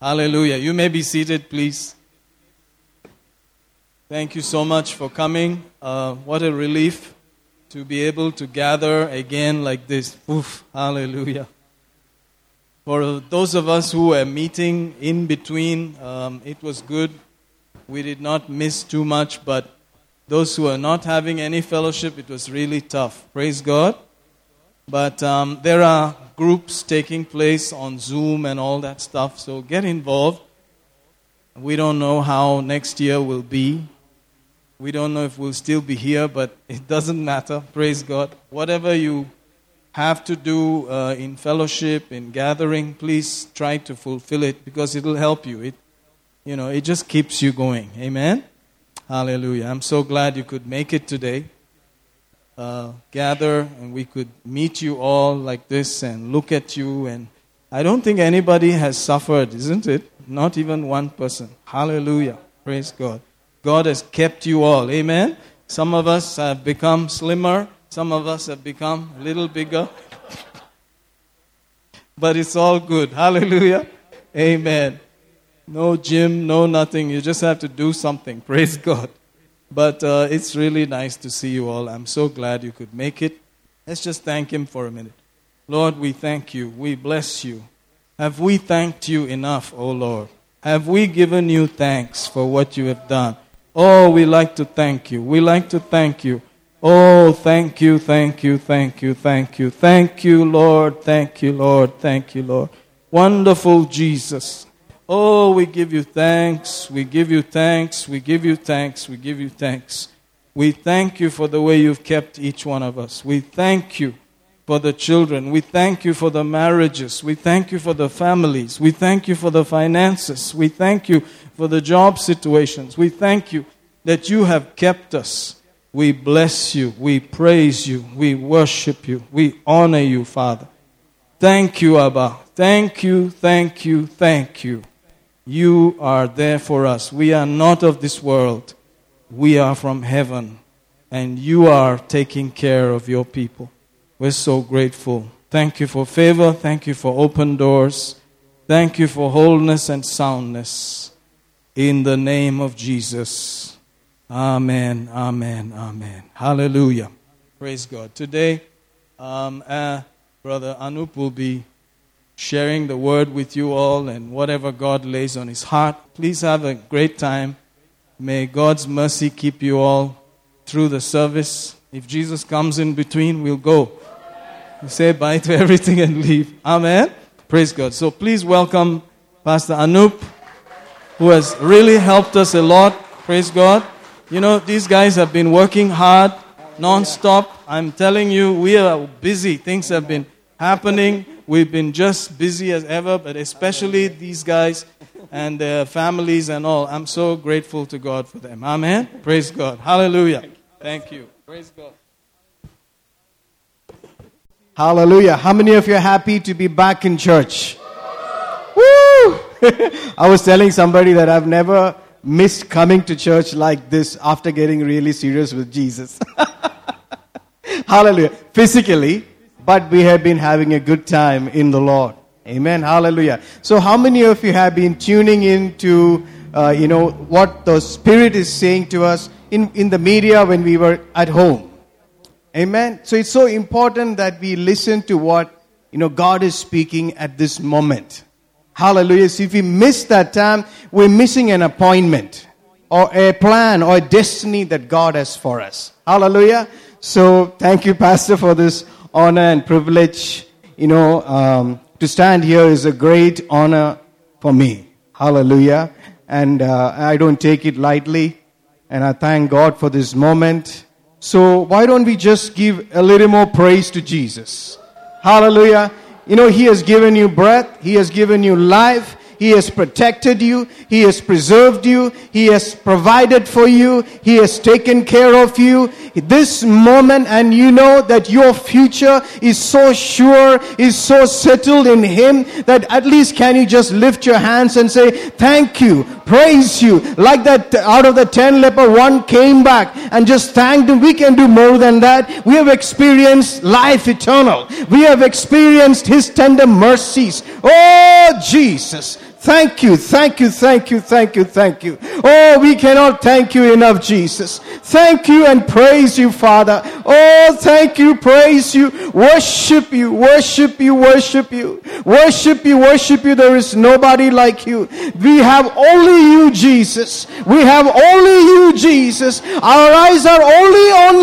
Hallelujah. You may be seated, please. Thank you so much for coming. Uh, what a relief to be able to gather again like this. Oof, hallelujah. For those of us who were meeting in between, um, it was good. We did not miss too much, but those who are not having any fellowship, it was really tough. Praise God. But um, there are groups taking place on Zoom and all that stuff, so get involved. We don't know how next year will be. We don't know if we'll still be here, but it doesn't matter. Praise God. Whatever you have to do uh, in fellowship, in gathering, please try to fulfill it because it'll help you. It, you know, it just keeps you going. Amen. Hallelujah. I'm so glad you could make it today. Uh, gather and we could meet you all like this and look at you. And I don't think anybody has suffered, isn't it? Not even one person. Hallelujah. Praise God. God has kept you all. Amen. Some of us have become slimmer, some of us have become a little bigger. but it's all good. Hallelujah. Amen. No gym, no nothing. You just have to do something. Praise God. But uh, it's really nice to see you all. I'm so glad you could make it. Let's just thank Him for a minute. Lord, we thank you. We bless you. Have we thanked you enough, O Lord? Have we given you thanks for what you have done? Oh, we like to thank you. We like to thank you. Oh, thank you, thank you, thank you, thank you. Thank you, Lord. Thank you, Lord. Thank you, Lord. Wonderful Jesus. Oh, we give you thanks. We give you thanks. We give you thanks. We give you thanks. We thank you for the way you've kept each one of us. We thank you for the children. We thank you for the marriages. We thank you for the families. We thank you for the finances. We thank you for the job situations. We thank you that you have kept us. We bless you. We praise you. We worship you. We honor you, Father. Thank you, Abba. Thank you, thank you, thank you. You are there for us. We are not of this world. We are from heaven. And you are taking care of your people. We're so grateful. Thank you for favor. Thank you for open doors. Thank you for wholeness and soundness in the name of Jesus. Amen, amen, amen. Hallelujah. Praise God. Today, um, uh, Brother Anup will be sharing the word with you all and whatever God lays on his heart. Please have a great time. May God's mercy keep you all through the service. If Jesus comes in between, we'll go. We say bye to everything and leave. Amen. Praise God. So please welcome Pastor Anup who has really helped us a lot. Praise God. You know, these guys have been working hard, non-stop. I'm telling you, we are busy. Things have been happening. We've been just busy as ever, but especially these guys and their families and all. I'm so grateful to God for them. Amen. Praise God. Hallelujah. Thank you. Praise God. Hallelujah. How many of you are happy to be back in church? Woo! I was telling somebody that I've never missed coming to church like this after getting really serious with Jesus. Hallelujah. Physically, but we have been having a good time in the Lord. Amen. Hallelujah. So, how many of you have been tuning into, uh, you know, what the Spirit is saying to us in, in the media when we were at home? Amen. So, it's so important that we listen to what, you know, God is speaking at this moment. Hallelujah. So if we miss that time, we're missing an appointment or a plan or a destiny that God has for us. Hallelujah. So thank you, Pastor, for this honor and privilege. You know, um, to stand here is a great honor for me. Hallelujah. And uh, I don't take it lightly. And I thank God for this moment. So why don't we just give a little more praise to Jesus? Hallelujah. You know, He has given you breath, He has given you life, He has protected you, He has preserved you, He has provided for you, He has taken care of you. This moment, and you know that your future is so sure, is so settled in Him that at least can you just lift your hands and say, Thank you, praise you. Like that, out of the ten leper, one came back and just thanked Him. We can do more than that. We have experienced life eternal. We have experienced His tender mercies. Oh, Jesus. Thank you, thank you, thank you, thank you, thank you. Oh, we cannot thank you enough, Jesus. Thank you and praise you, Father. Oh, thank you, praise you, worship you, worship you, worship you, worship you, worship you. There is nobody like you. We have only you, Jesus. We have only you, Jesus. Our eyes are only on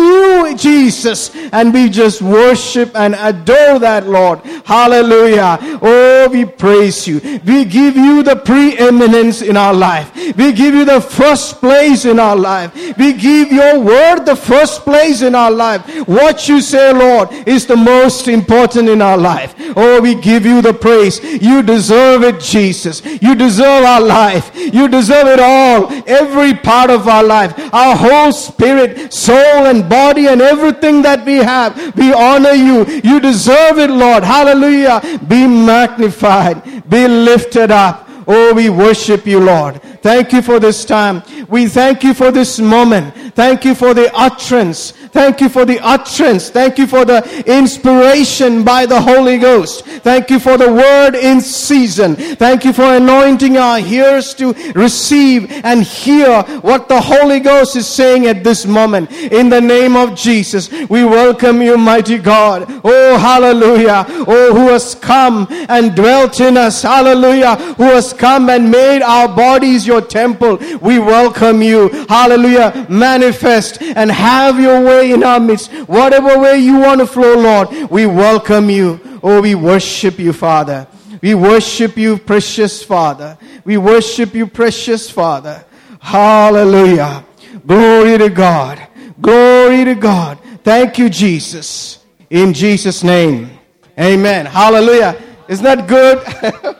you, Jesus. And we just worship and adore that, Lord. Hallelujah. Oh, we praise you. We give you you the preeminence in our life. We give you the first place in our life. We give your word the first place in our life. What you say, Lord, is the most important in our life. Oh, we give you the praise. You deserve it, Jesus. You deserve our life. You deserve it all. Every part of our life. Our whole spirit, soul, and body, and everything that we have. We honor you. You deserve it, Lord. Hallelujah. Be magnified. Be lifted up. Oh, we worship you, Lord. Thank you for this time. We thank you for this moment. Thank you for the utterance. Thank you for the utterance. Thank you for the inspiration by the Holy Ghost. Thank you for the word in season. Thank you for anointing our ears to receive and hear what the Holy Ghost is saying at this moment. In the name of Jesus, we welcome you, mighty God. Oh, hallelujah. Oh, who has come and dwelt in us. Hallelujah. Who has come and made our bodies your temple. We welcome you. Hallelujah. Manifest and have your way in our midst. Whatever way you want to flow, Lord, we welcome you. Oh, we worship you, Father. We worship you, precious Father. We worship you, precious Father. Hallelujah. Glory to God. Glory to God. Thank you, Jesus. In Jesus' name. Amen. Hallelujah. Isn't that good?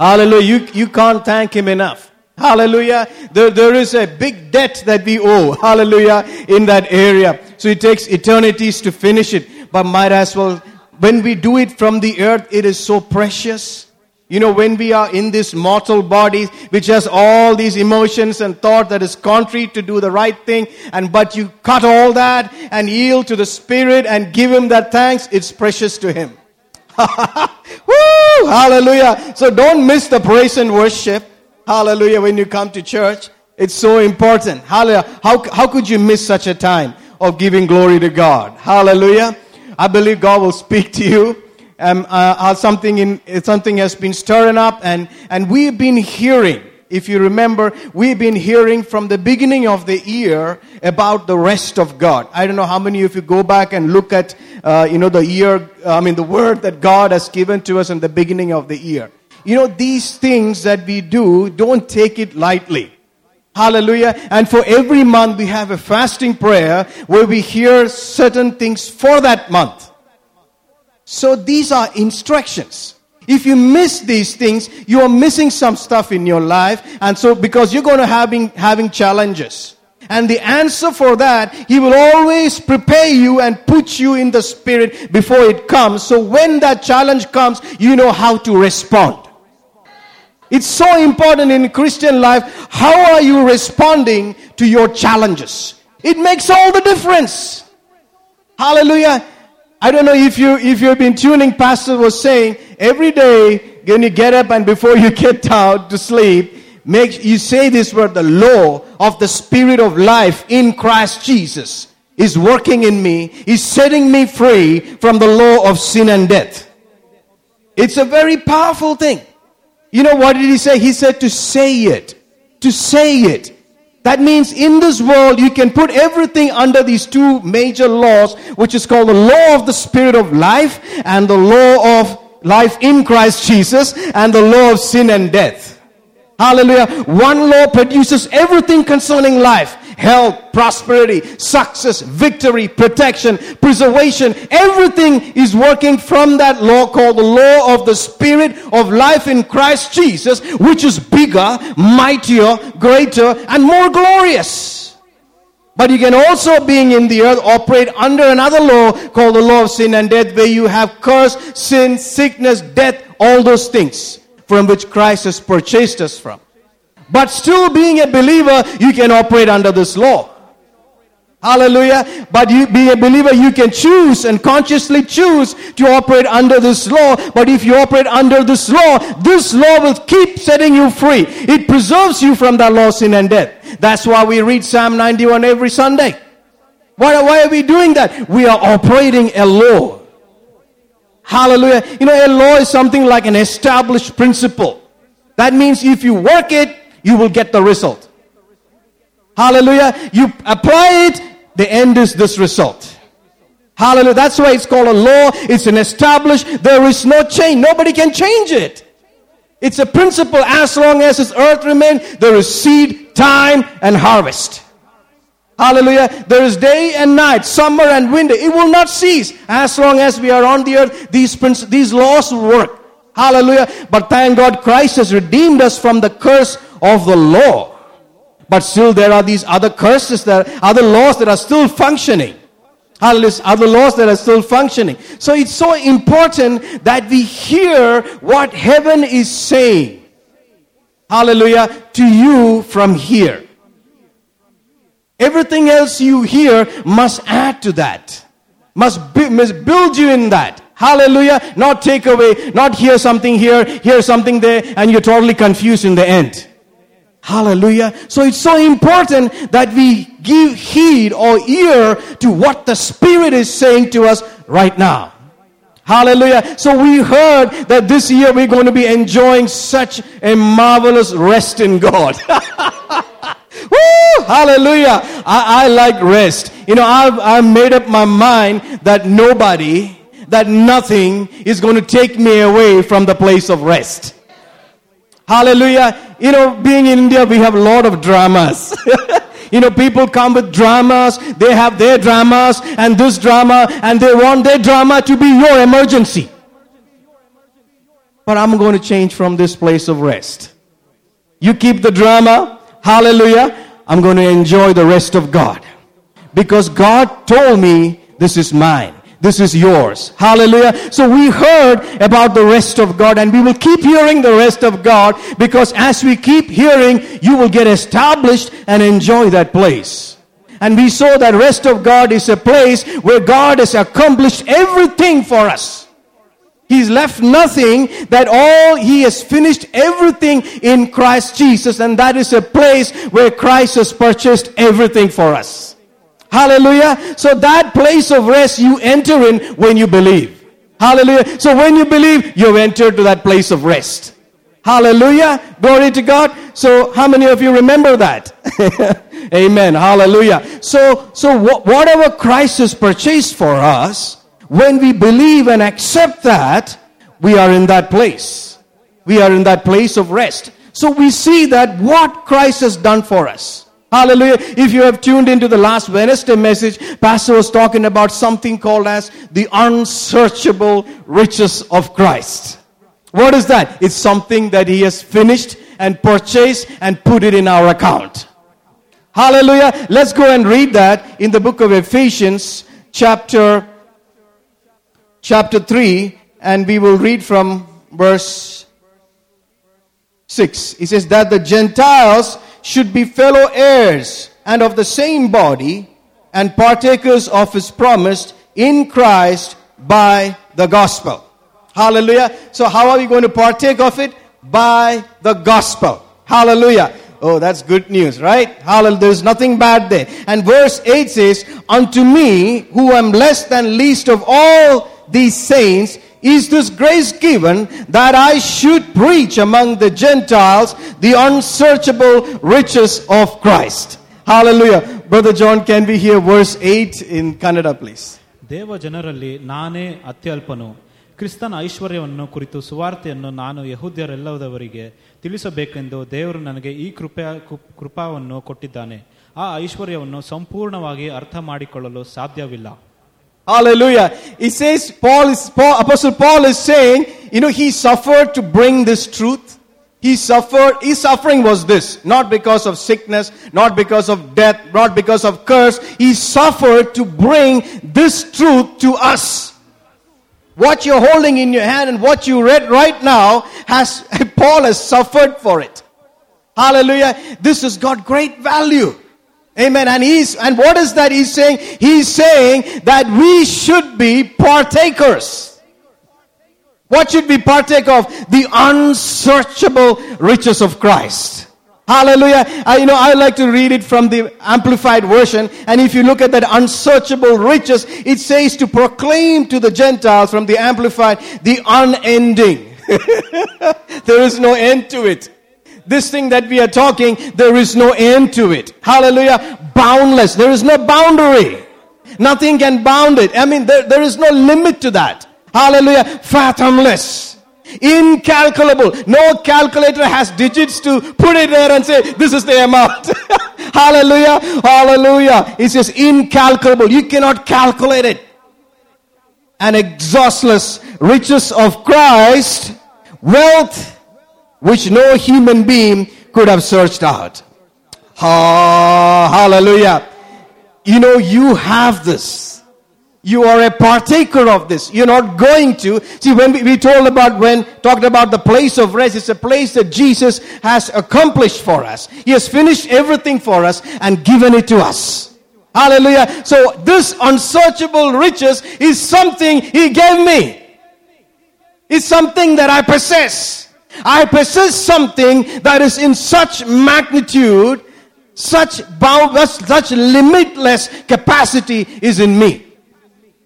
Hallelujah. You, you can't thank Him enough. Hallelujah. There, there is a big debt that we owe. Hallelujah. In that area. So it takes eternities to finish it. But might as well, when we do it from the earth, it is so precious. You know, when we are in this mortal body, which has all these emotions and thought that is contrary to do the right thing, and but you cut all that and yield to the Spirit and give Him that thanks, it's precious to Him. Woo! Hallelujah. So don't miss the praise and worship. Hallelujah. When you come to church, it's so important. Hallelujah. How, how could you miss such a time of giving glory to God? Hallelujah. I believe God will speak to you. Um, uh, something in something has been stirring up, and and we've been hearing if you remember, we've been hearing from the beginning of the year about the rest of God. I don't know how many of you go back and look at, uh, you know, the year, I mean, the word that God has given to us in the beginning of the year. You know, these things that we do, don't take it lightly. Hallelujah. And for every month, we have a fasting prayer where we hear certain things for that month. So these are instructions. If you miss these things, you are missing some stuff in your life. And so, because you're going to having, having challenges. And the answer for that, He will always prepare you and put you in the spirit before it comes. So when that challenge comes, you know how to respond. It's so important in Christian life. How are you responding to your challenges? It makes all the difference. Hallelujah. I don't know if you if you've been tuning. Pastor was saying every day when you get up and before you get down to sleep, make you say this word: the law of the Spirit of life in Christ Jesus is working in me. Is setting me free from the law of sin and death. It's a very powerful thing. You know what did he say? He said to say it. To say it. That means in this world, you can put everything under these two major laws, which is called the law of the spirit of life and the law of life in Christ Jesus and the law of sin and death. Hallelujah. One law produces everything concerning life health, prosperity, success, victory, protection, preservation. Everything is working from that law called the law of the Spirit of life in Christ Jesus, which is bigger, mightier, greater, and more glorious. But you can also, being in the earth, operate under another law called the law of sin and death, where you have curse, sin, sickness, death, all those things from which Christ has purchased us from. But still being a believer, you can operate under this law. Hallelujah. But you being a believer, you can choose and consciously choose to operate under this law. But if you operate under this law, this law will keep setting you free. It preserves you from that law, sin, and death. That's why we read Psalm 91 every Sunday. Why, why are we doing that? We are operating a law. Hallelujah. You know, a law is something like an established principle. That means if you work it, you will get the result. Hallelujah. You apply it, the end is this result. Hallelujah. That's why it's called a law. It's an established. There is no change. Nobody can change it. It's a principle as long as this earth remains, there is seed, time, and harvest. Hallelujah. There is day and night, summer and winter. It will not cease. As long as we are on the earth, these, these laws work. Hallelujah. But thank God Christ has redeemed us from the curse of the law. But still there are these other curses, that other laws that are still functioning. Hallelujah. Other laws that are still functioning. So it's so important that we hear what heaven is saying. Hallelujah. To you from here. Everything else you hear must add to that. Must, be, must build you in that. Hallelujah. Not take away, not hear something here, hear something there, and you're totally confused in the end. Hallelujah. So it's so important that we give heed or ear to what the Spirit is saying to us right now. Hallelujah. So we heard that this year we're going to be enjoying such a marvelous rest in God. Woo! Hallelujah. I, I, like rest. You know, I've, I've made up my mind that nobody, that nothing is going to take me away from the place of rest. Hallelujah. You know, being in India, we have a lot of dramas. you know, people come with dramas, they have their dramas and this drama, and they want their drama to be your emergency. But I'm going to change from this place of rest. You keep the drama, Hallelujah. I'm going to enjoy the rest of God. Because God told me this is mine. This is yours. Hallelujah. So we heard about the rest of God and we will keep hearing the rest of God because as we keep hearing, you will get established and enjoy that place. And we saw that rest of God is a place where God has accomplished everything for us. He's left nothing, that all he has finished everything in Christ Jesus, and that is a place where Christ has purchased everything for us. Hallelujah. So that place of rest you enter in when you believe. Hallelujah. So when you believe, you've entered to that place of rest. Hallelujah. Glory to God. So how many of you remember that? Amen. Hallelujah. So, so whatever Christ has purchased for us, when we believe and accept that, we are in that place. We are in that place of rest. So we see that what Christ has done for us. Hallelujah. If you have tuned into the last Wednesday message, Pastor was talking about something called as the unsearchable riches of Christ. What is that? It's something that He has finished and purchased and put it in our account. Hallelujah. Let's go and read that in the book of Ephesians, chapter chapter 3, and we will read from verse 6. He says, That the Gentiles should be fellow heirs and of the same body and partakers of his promise in Christ by the gospel. Hallelujah. So, how are we going to partake of it? By the gospel. Hallelujah. Oh, that's good news, right? Hallelujah. There's nothing bad there. And verse 8 says, Unto me, who am less than least of all these saints is this grace given that I should preach among the Gentiles the unsearchable riches of Christ. Hallelujah. Brother John, can we hear verse 8 in Kannada, please? ದೇವ ಜನರಲ್ಲಿ ನಾನೇ ಅತ್ಯಲ್ಪನು ಕ್ರಿಸ್ತನ ಐಶ್ವರ್ಯವನ್ನು ಕುರಿತು ಸುವಾರ್ತೆಯನ್ನು ನಾನು ಯಹೂದ್ಯರೆಲ್ಲದವರಿಗೆ ತಿಳಿಸಬೇಕೆಂದು ದೇವರು ನನಗೆ ಈ ಕೃಪೆ ಕೃಪಾವನ್ನು ಕೊಟ್ಟಿದ್ದಾನೆ ಆ ಐಶ್ವರ್ಯವನ್ನು ಸಂಪೂರ್ಣವಾಗಿ ಅರ್ಥ ಮಾಡಿಕೊಳ್ಳಲು ಸಾಧ್ಯವಿಲ್ಲ Hallelujah. He says, Paul is, Paul, Apostle Paul is saying, you know, he suffered to bring this truth. He suffered, his suffering was this, not because of sickness, not because of death, not because of curse. He suffered to bring this truth to us. What you're holding in your hand and what you read right now has, Paul has suffered for it. Hallelujah. This has got great value. Amen. And he's, and what is that he's saying? He's saying that we should be partakers. What should we partake of? The unsearchable riches of Christ. Hallelujah. I, you know, I like to read it from the amplified version. And if you look at that unsearchable riches, it says to proclaim to the Gentiles from the amplified the unending. there is no end to it. This thing that we are talking, there is no end to it. Hallelujah. Boundless. There is no boundary. Nothing can bound it. I mean, there, there is no limit to that. Hallelujah. Fathomless. Incalculable. No calculator has digits to put it there and say, this is the amount. Hallelujah. Hallelujah. It's just incalculable. You cannot calculate it. And exhaustless riches of Christ, wealth which no human being could have searched out. Ah, hallelujah. You know, you have this. You are a partaker of this. You're not going to. See, when we, we told about, when talked about the place of rest, it's a place that Jesus has accomplished for us. He has finished everything for us and given it to us. Hallelujah. So this unsearchable riches is something He gave me. It's something that I possess. I possess something that is in such magnitude, such bound, such limitless capacity is in me.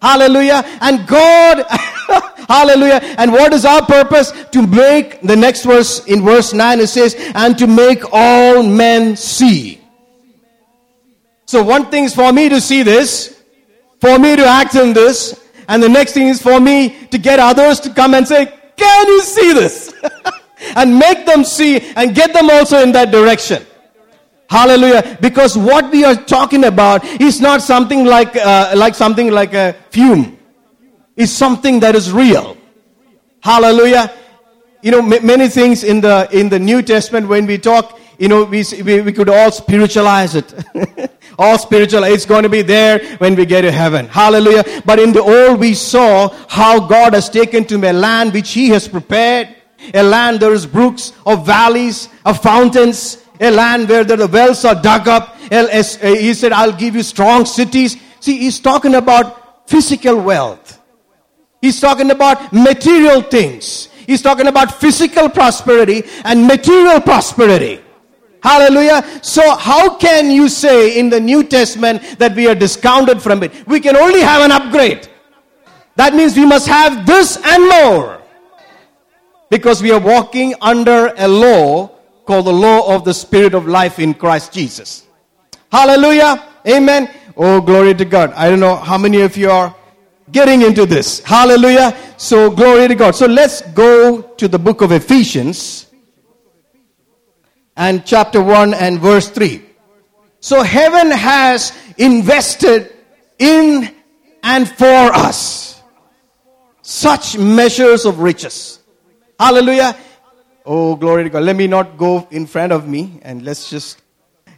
Hallelujah. And God, hallelujah. And what is our purpose? To make, the next verse, in verse 9 it says, and to make all men see. So one thing is for me to see this, for me to act in this, and the next thing is for me to get others to come and say, can you see this? and make them see and get them also in that direction. Hallelujah. Because what we are talking about is not something like, uh, like something like a fume. It's something that is real. Hallelujah. You know, m- many things in the, in the New Testament when we talk, you know, we, we, we could all spiritualize it. all spiritual. It's going to be there when we get to heaven. Hallelujah. But in the old, we saw how God has taken to a land which He has prepared. A land there is brooks of valleys, of fountains, a land where the wells are dug up. He said, I'll give you strong cities. See, he's talking about physical wealth. He's talking about material things. He's talking about physical prosperity and material prosperity. Hallelujah. So how can you say in the New Testament that we are discounted from it? We can only have an upgrade. That means we must have this and more. Because we are walking under a law called the law of the Spirit of life in Christ Jesus. Hallelujah. Amen. Oh, glory to God. I don't know how many of you are getting into this. Hallelujah. So, glory to God. So, let's go to the book of Ephesians and chapter 1 and verse 3. So, heaven has invested in and for us such measures of riches. Hallelujah. Oh, glory to God. Let me not go in front of me and let's just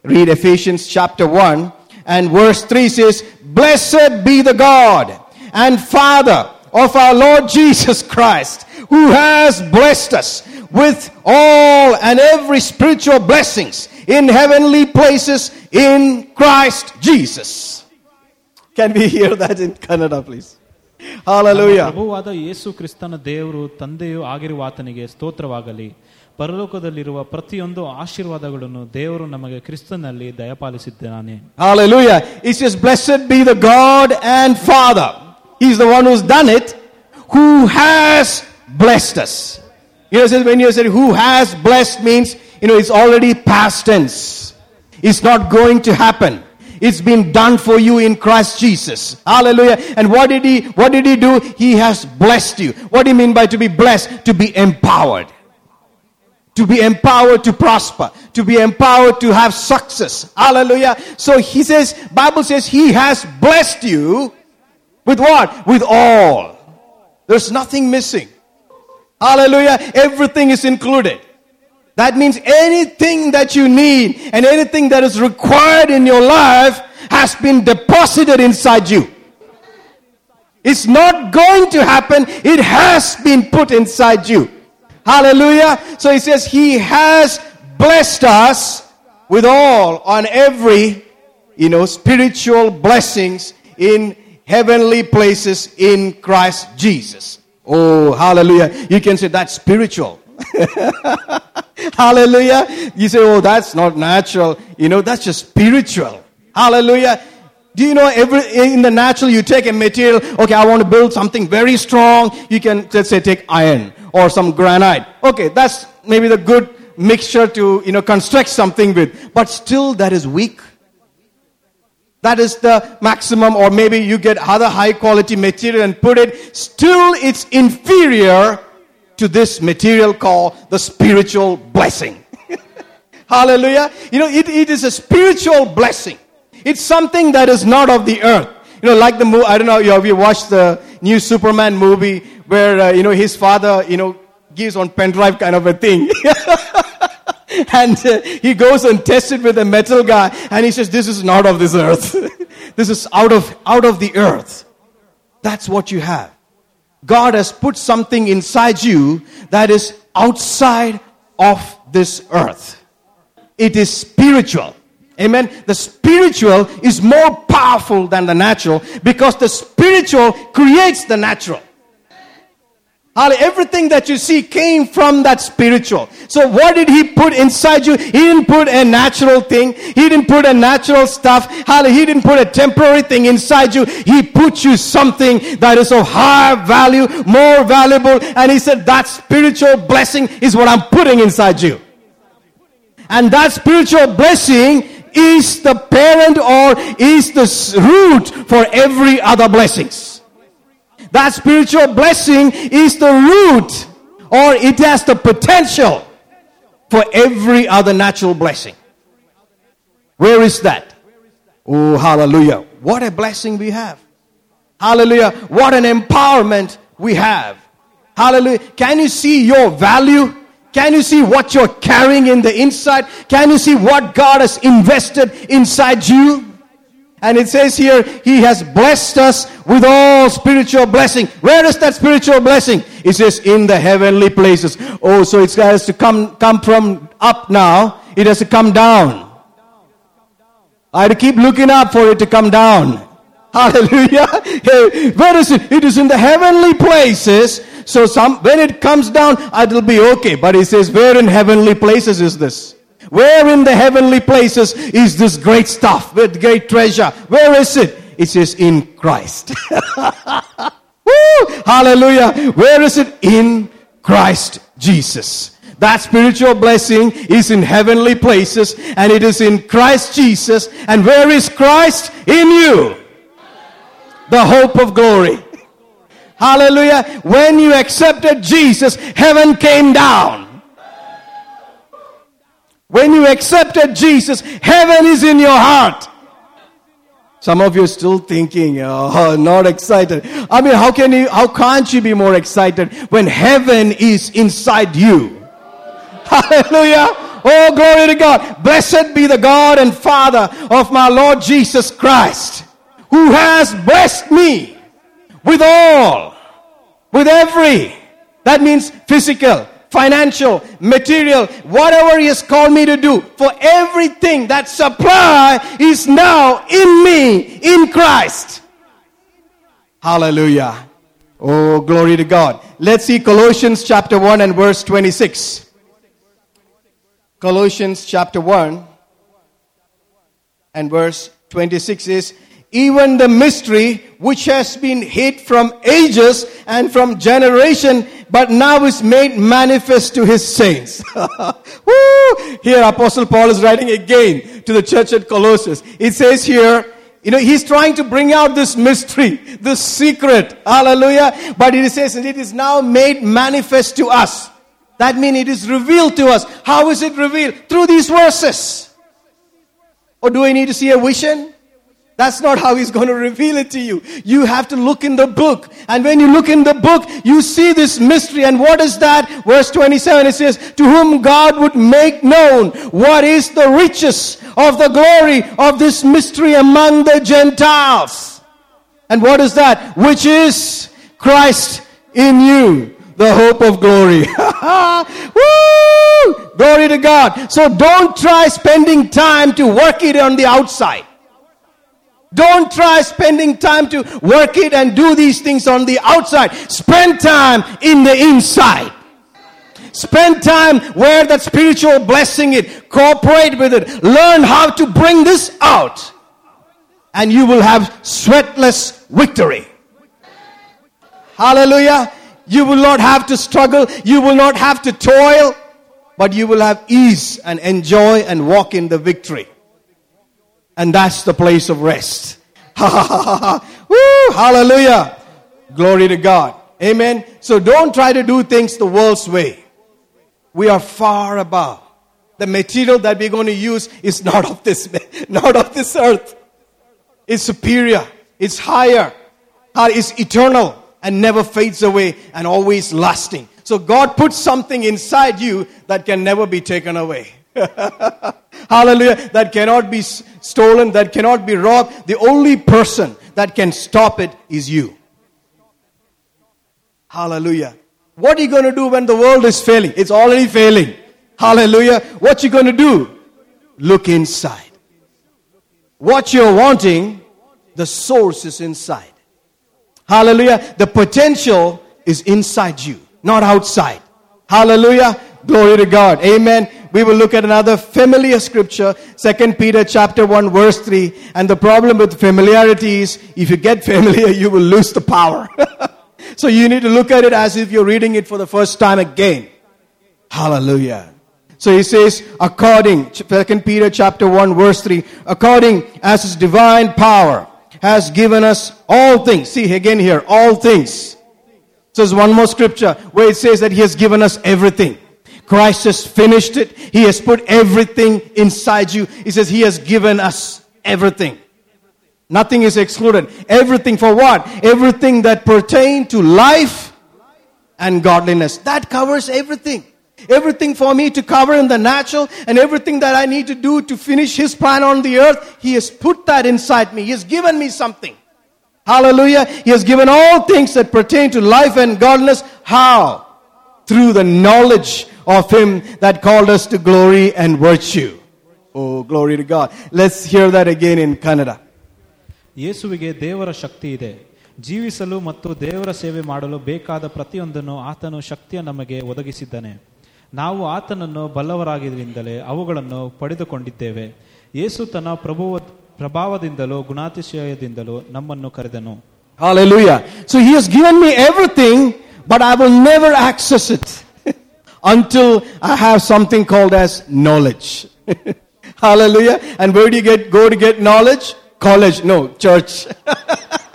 read Ephesians chapter 1 and verse 3 says, Blessed be the God and Father of our Lord Jesus Christ, who has blessed us with all and every spiritual blessings in heavenly places in Christ Jesus. Can we hear that in Kannada, please? Hallelujah. ಪ್ರಭುವಾದ Yesu ಕ್ರಿಸ್ತನ ದೇವರು ತಂದೆಯು ಆಗಿರುವ ಆತನಿಗೆ ಸ್ತೋತ್ರವಾಗಲಿ ಪರಲೋಕದಲ್ಲಿರುವ ಪ್ರತಿಯೊಂದು ಆಶೀರ್ವಾದಗಳನ್ನು ದೇವರು ನಮಗೆ ಕ್ರಿಸ್ತನಲ್ಲಿ ದಯಪಾಲಿಸಿದ್ದಾನೆ Hallelujah. It says, Blessed be the God and Father. He's the one who's done it, who has blessed us. you know, when you say who has blessed means, you know, it's already past tense. It's not going to happen. It's been done for you in Christ Jesus. Hallelujah. And what did he, what did he do? He has blessed you. What do you mean by to be blessed? To be empowered. To be empowered to prosper. To be empowered to have success. Hallelujah. So he says, Bible says he has blessed you with what? With all. There's nothing missing. Hallelujah. Everything is included. That means anything that you need and anything that is required in your life has been deposited inside you. It's not going to happen. It has been put inside you. Hallelujah. So he says he has blessed us with all on every you know, spiritual blessings in heavenly places in Christ Jesus. Oh, hallelujah. You can say that's spiritual. hallelujah. You say, oh, that's not natural. You know, that's just spiritual. Hallelujah. Do you know every in the natural you take a material, okay, I want to build something very strong. You can let's say take iron or some granite. Okay, that's maybe the good mixture to, you know, construct something with. But still that is weak. That is the maximum, or maybe you get other high quality material and put it. Still, it's inferior to this material called the spiritual blessing. Hallelujah. You know, it, it is a spiritual blessing. It's something that is not of the earth. You know, like the movie, I don't know, you have you watched the new Superman movie where, uh, you know, his father, you know, gives on pen drive kind of a thing. and uh, he goes and tests it with a metal guy and he says, this is not of this earth. this is out of, out of the earth. That's what you have. God has put something inside you that is outside of this earth. It is spiritual. Amen. The spiritual is more powerful than the natural because the spiritual creates the natural. Everything that you see came from that spiritual. So what did he put inside you? He didn't put a natural thing. He didn't put a natural stuff. He didn't put a temporary thing inside you. He put you something that is of higher value, more valuable. And he said that spiritual blessing is what I'm putting inside you. And that spiritual blessing is the parent or is the root for every other blessings. That spiritual blessing is the root or it has the potential for every other natural blessing. Where is that? Oh, hallelujah. What a blessing we have. Hallelujah. What an empowerment we have. Hallelujah. Can you see your value? Can you see what you're carrying in the inside? Can you see what God has invested inside you? And it says here, He has blessed us with all spiritual blessing. Where is that spiritual blessing? It says in the heavenly places. Oh, so it has to come, come from up now. It has to come down. I have to keep looking up for it to come down. Hallelujah. Hey, where is it? It is in the heavenly places. So some, when it comes down, it'll be okay. But it says, where in heavenly places is this? Where in the heavenly places is this great stuff with great treasure? Where is it? It says in Christ. Woo! Hallelujah. Where is it? In Christ Jesus. That spiritual blessing is in heavenly places and it is in Christ Jesus. And where is Christ? In you. The hope of glory. Hallelujah. When you accepted Jesus, heaven came down. When you accepted Jesus, heaven is in your heart. Some of you are still thinking, oh, not excited. I mean, how can you, how can't you be more excited when heaven is inside you? Hallelujah. Oh, glory to God. Blessed be the God and Father of my Lord Jesus Christ, who has blessed me with all, with every. That means physical, financial, material, whatever He has called me to do, for everything that supply is now in me, in Christ. Hallelujah. Oh, glory to God. Let's see Colossians chapter 1 and verse 26. Colossians chapter 1 and verse 26 is even the mystery which has been hid from ages and from generation, but now is made manifest to his saints. here Apostle Paul is writing again to the church at Colossus. It says here, you know, he's trying to bring out this mystery, this secret. Hallelujah. But it says, and it is now made manifest to us. That means it is revealed to us. How is it revealed? Through these verses. Or do I need to see a vision? That's not how he's going to reveal it to you. You have to look in the book. And when you look in the book, you see this mystery. And what is that? Verse 27, it says, To whom God would make known what is the riches of the glory of this mystery among the Gentiles. And what is that? Which is Christ in you, the hope of glory. Woo! Glory to God. So don't try spending time to work it on the outside. Don't try spending time to work it and do these things on the outside. Spend time in the inside. Spend time where that spiritual blessing is. Cooperate with it. Learn how to bring this out. And you will have sweatless victory. Hallelujah. You will not have to struggle. You will not have to toil. But you will have ease and enjoy and walk in the victory. And that's the place of rest. Woo, hallelujah. Glory to God. Amen. So don't try to do things the world's way. We are far above. The material that we're going to use is not of this, not of this earth. It's superior. It's higher. It's eternal and never fades away and always lasting. So God puts something inside you that can never be taken away. Hallelujah. That cannot be stolen, that cannot be robbed. The only person that can stop it is you. Hallelujah. What are you going to do when the world is failing? It's already failing. Hallelujah. What are you going to do? Look inside. What you're wanting, the source is inside. Hallelujah. The potential is inside you, not outside. Hallelujah. Glory to God. Amen. We will look at another familiar scripture, 2 Peter chapter 1 verse 3. And the problem with familiarity is if you get familiar, you will lose the power. so you need to look at it as if you're reading it for the first time again. Hallelujah. So he says, according, 2 Peter chapter 1 verse 3, according as his divine power has given us all things. See again here, all things. So one more scripture where it says that he has given us everything. Christ has finished it. He has put everything inside you. He says he has given us everything. Nothing is excluded. Everything for what? Everything that pertain to life and godliness. That covers everything. Everything for me to cover in the natural and everything that I need to do to finish His plan on the earth, He has put that inside me. He has given me something. Hallelujah. He has given all things that pertain to life and godliness. How? Through the knowledge of Him that called us to glory and virtue. Oh, glory to God. Let's hear that again in Kannada. ಯೇಸುವಿಗೆ ದೇವರ ಶಕ್ತಿ ಇದೆ ಜೀವಿಸಲು ಮತ್ತು ದೇವರ ಸೇವೆ ಮಾಡಲು ಬೇಕಾದ ಪ್ರತಿಯೊಂದನ್ನು ಆತನು ಶಕ್ತಿಯ ನಮಗೆ ಒದಗಿಸಿದ್ದಾನೆ ನಾವು ಆತನನ್ನು ಬಲ್ಲವರಾಗಿದ್ದರಿಂದಲೇ ಅವುಗಳನ್ನು ಪಡೆದುಕೊಂಡಿದ್ದೇವೆ ಯೇಸು ತನ್ನ ಪ್ರಭುವ ಪ್ರಭಾವದಿಂದಲೂ ಗುಣಾತಿಶಯದಿಂದಲೂ ನಮ್ಮನ್ನು ಕರೆದನು Hallelujah. So he has given me everything, but I will never access it until I have something called as knowledge. Hallelujah. And where do you get, go to get knowledge? College. No, church.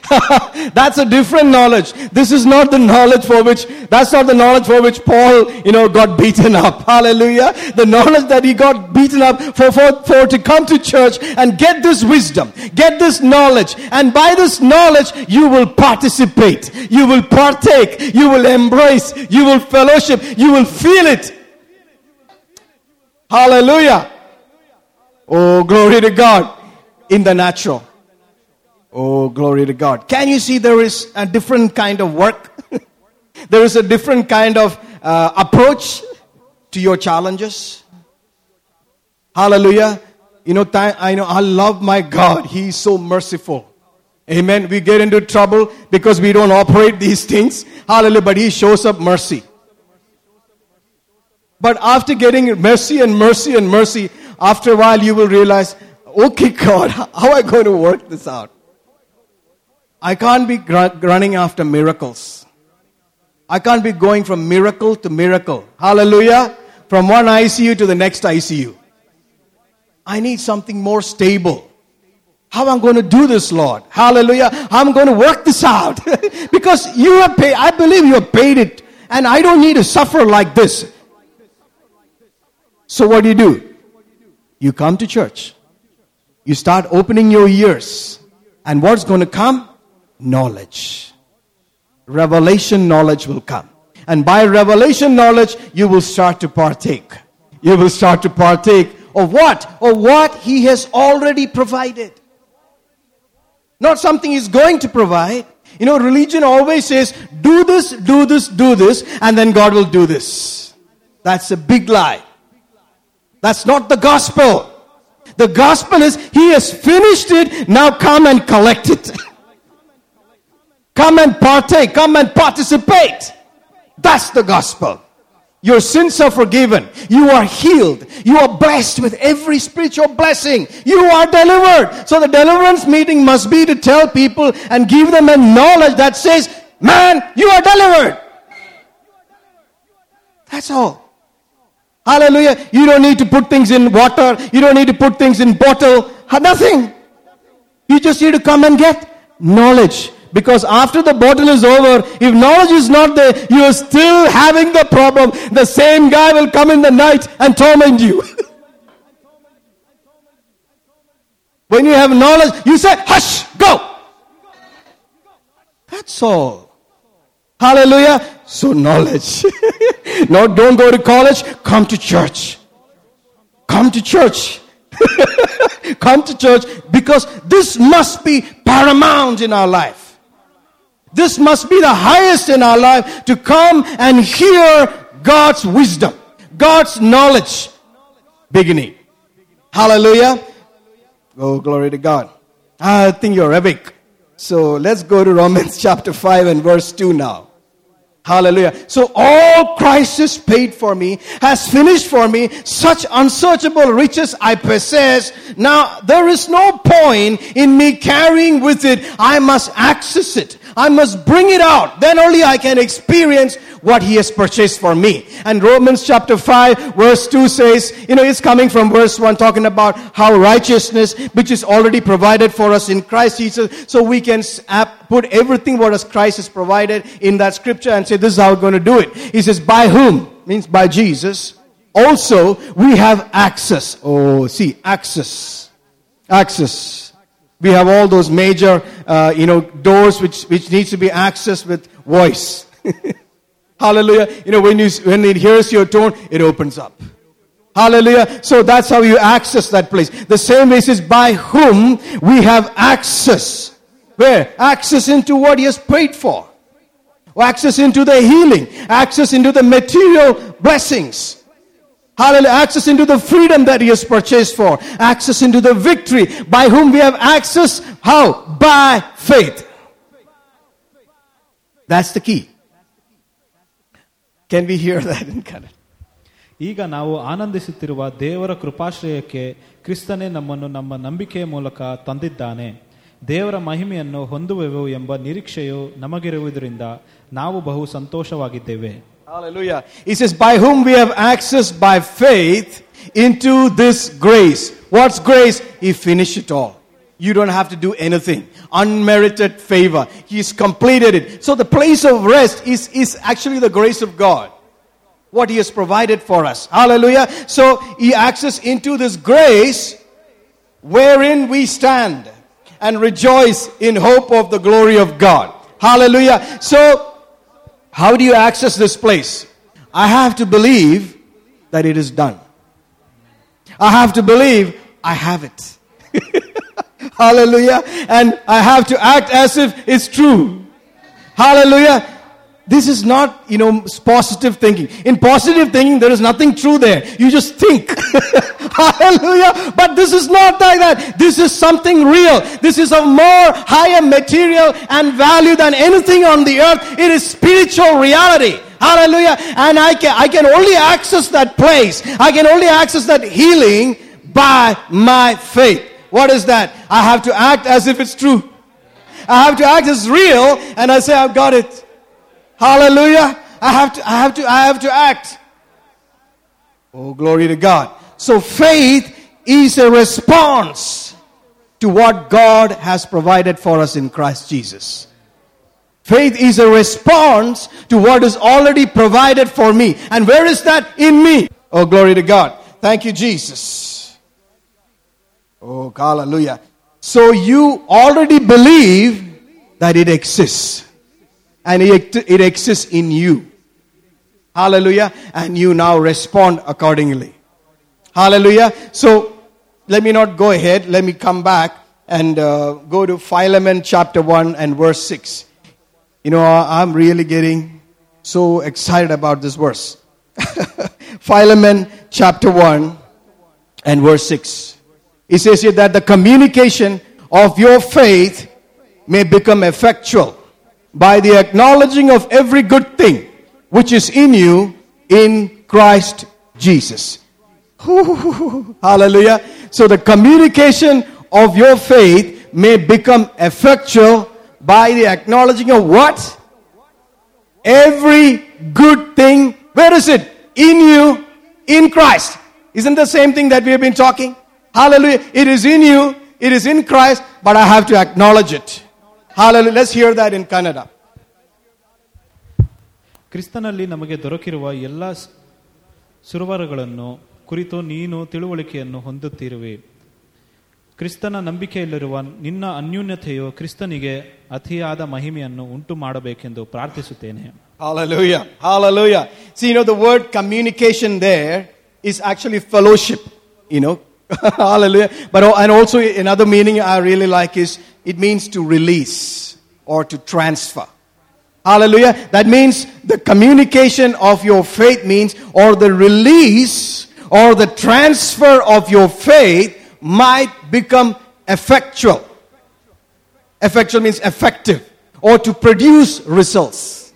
that's a different knowledge. This is not the knowledge for which, that's not the knowledge for which Paul, you know, got beaten up. Hallelujah. The knowledge that he got beaten up for, for, for to come to church and get this wisdom, get this knowledge. And by this knowledge, you will participate. You will partake. You will embrace. You will fellowship. You will feel it. Hallelujah. Oh, glory to God in the natural. Oh, glory to God. Can you see there is a different kind of work? there is a different kind of uh, approach to your challenges. Hallelujah. You know, I know, I love my God. He's so merciful. Amen. We get into trouble because we don't operate these things. Hallelujah. But He shows up mercy. But after getting mercy and mercy and mercy, after a while you will realize, okay, God, how am I going to work this out? I can't be gr- running after miracles. I can't be going from miracle to miracle. Hallelujah. From one ICU to the next ICU. I need something more stable. How am I going to do this, Lord? Hallelujah. I'm going to work this out. because you have paid, I believe you have paid it. And I don't need to suffer like this. So what do you do? You come to church. You start opening your ears. And what's going to come? Knowledge. Revelation knowledge will come. And by revelation knowledge, you will start to partake. You will start to partake of what? Of what He has already provided. Not something He's going to provide. You know, religion always says, do this, do this, do this, and then God will do this. That's a big lie. That's not the gospel. The gospel is He has finished it, now come and collect it. come and partake, come and participate. That's the gospel. Your sins are forgiven. You are healed. You are blessed with every spiritual blessing. You are delivered. So the deliverance meeting must be to tell people and give them a knowledge that says, man, you are delivered. That's all. Hallelujah. You don't need to put things in water. You don't need to put things in bottle. Nothing. You just need to come and get knowledge. Because after the bottle is over, if knowledge is not there, you are still having the problem. The same guy will come in the night and torment you. when you have knowledge, you say, hush, go. That's all. Hallelujah. So knowledge. no, don't go to college. Come to church. Come to church. come to church because this must be paramount in our life. This must be the highest in our life to come and hear God's wisdom, God's knowledge beginning. Hallelujah. Oh, glory to God. I think you're epic. So let's go to Romans chapter 5 and verse 2 now. Hallelujah. So all Christ has paid for me, has finished for me, such unsearchable riches I possess. Now there is no point in me carrying with it. I must access it. I must bring it out. Then only I can experience what he has purchased for me. And Romans chapter 5 verse 2 says, you know, it's coming from verse 1 talking about how righteousness, which is already provided for us in Christ Jesus, so we can put everything what as Christ has provided in that scripture and say, this is how we're going to do it. He says, by whom? Means by Jesus. Also, we have access. Oh, see, access. Access. We have all those major, uh, you know, doors which, which needs to be accessed with voice. Hallelujah. You know, when, you, when it hears your tone, it opens up. Hallelujah. So that's how you access that place. The same way is by whom we have access. Where? Access into what he has prayed for. Access into the healing. Access into the material blessings. Hallelujah. Access into the freedom that he has purchased for. Access into the victory. By whom we have access. How? By faith. That's the key. Can we hear that in Kannada? ಈಗ ನಾವು ಆನಂದಿಸುತ್ತಿರುವ ದೇವರ ಕೃಪಾಶ್ರಯಕ್ಕೆ ಕ್ರಿಸ್ತನೇ ನಮ್ಮನ್ನು ನಮ್ಮ ನಂಬಿಕೆಯ ಮೂಲಕ ತಂದಿದ್ದಾನೆ ದೇವರ ಮಹಿಮೆಯನ್ನು ಹೊಂದುವೆವು ಎಂಬ ನಿರೀಕ್ಷೆಯು ನಮಗಿರುವುದರಿಂದ ನಾವು ಬಹು ಸಂತೋಷವಾಗಿದ್ದೇವೆ Hallelujah. He says, by whom we have access by faith into this grace. What's grace? He finished it all. You don't have to do anything. Unmerited favor. He's completed it. So the place of rest is, is actually the grace of God. What He has provided for us. Hallelujah. So He access into this grace wherein we stand and rejoice in hope of the glory of God. Hallelujah. So, how do you access this place? I have to believe that it is done. I have to believe I have it. Hallelujah. And I have to act as if it's true. Hallelujah. This is not, you know, positive thinking. In positive thinking, there is nothing true there. You just think. Hallelujah. But this is not like that. This is something real. This is of more higher material and value than anything on the earth. It is spiritual reality. Hallelujah. And I can, I can only access that place. I can only access that healing by my faith. What is that? I have to act as if it's true. I have to act as real and I say, I've got it. Hallelujah. I have to, I have to, I have to act. Oh, glory to God. So faith is a response to what God has provided for us in Christ Jesus. Faith is a response to what is already provided for me. And where is that? In me. Oh, glory to God. Thank you, Jesus. Oh, hallelujah. So you already believe that it exists. And it, it exists in you. Hallelujah. And you now respond accordingly. Hallelujah. So let me not go ahead. Let me come back and uh, go to Philemon chapter 1 and verse 6. You know, I'm really getting so excited about this verse. Philemon chapter 1 and verse 6. It says here that the communication of your faith may become effectual by the acknowledging of every good thing which is in you in Christ Jesus. Hallelujah. So the communication of your faith may become effectual by the acknowledging of what? Every good thing. Where is it? In you, in Christ. Isn't the same thing that we have been talking? Hallelujah. It is in you, it is in Christ, but I have to acknowledge it. Hallelujah. Let's hear that in Kannada. ಕ್ರಿಸ್ತನಲ್ಲಿ ನಮಗೆ ದೊರಕಿರುವ ಎಲ್ಲ kurito ಕುರಿತು ನೀನು ತಿಳುವಳಿಕೆಯನ್ನು ಹೊಂದುತ್ತಿರುವೆ ಕ್ರಿಸ್ತನ ನಂಬಿಕೆಯಲ್ಲಿರುವ ನಿನ್ನ ಅನ್ಯೂನ್ಯತೆಯು ಕ್ರಿಸ್ತನಿಗೆ ಅತಿಯಾದ ಮಹಿಮೆಯನ್ನು ಉಂಟು ಮಾಡಬೇಕೆಂದು ಪ್ರಾರ್ಥಿಸುತ್ತೇನೆ Hallelujah. Hallelujah. See, you know, the word communication there is actually fellowship, you know. Hallelujah. But, and also another meaning I really like is it means to release or to transfer. Hallelujah. That means the communication of your faith means, or the release or the transfer of your faith might become effectual. Effectual means effective or to produce results.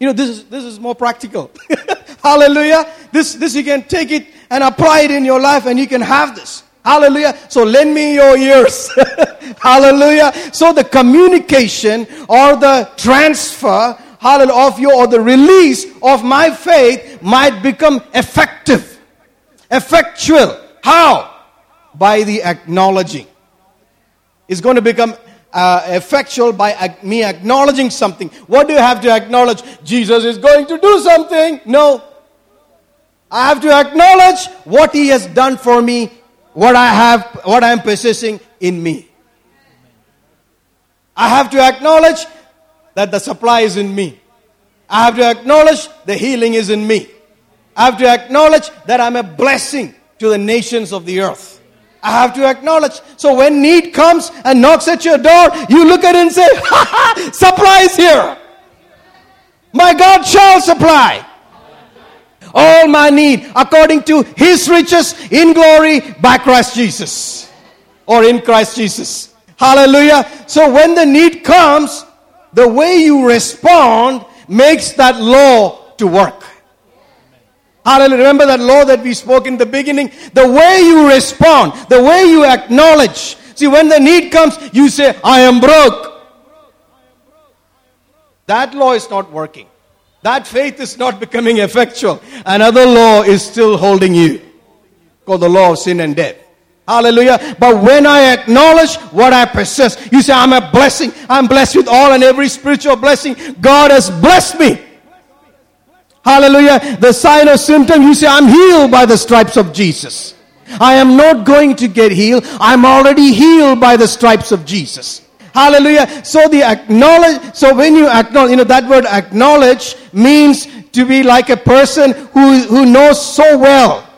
You know, this is, this is more practical. Hallelujah. This, this you can take it and apply it in your life and you can have this. Hallelujah. So lend me your ears. Hallelujah. So the communication or the transfer, hallelujah, of your, or the release of my faith might become effective. Effectual. How? By the acknowledging. It's going to become uh, effectual by ac- me acknowledging something. What do you have to acknowledge? Jesus is going to do something. No. I have to acknowledge what he has done for me, what I have, what I am possessing in me. I have to acknowledge that the supply is in me. I have to acknowledge the healing is in me. I have to acknowledge that I'm a blessing to the nations of the earth. I have to acknowledge. So when need comes and knocks at your door, you look at it and say, ha ha, supply is here. My God shall supply all my need according to his riches in glory by Christ Jesus or in Christ Jesus. Hallelujah. So when the need comes, the way you respond makes that law to work. Hallelujah. Remember that law that we spoke in the beginning? The way you respond, the way you acknowledge. See, when the need comes, you say, I am broke. That law is not working. That faith is not becoming effectual. Another law is still holding you. Called the law of sin and death. Hallelujah. But when I acknowledge what I possess, you say, I'm a blessing. I'm blessed with all and every spiritual blessing. God has blessed me. Hallelujah. The sign or symptom, you say, I'm healed by the stripes of Jesus. I am not going to get healed. I'm already healed by the stripes of Jesus. Hallelujah. So the acknowledge, so when you acknowledge, you know, that word acknowledge means to be like a person who, who knows so well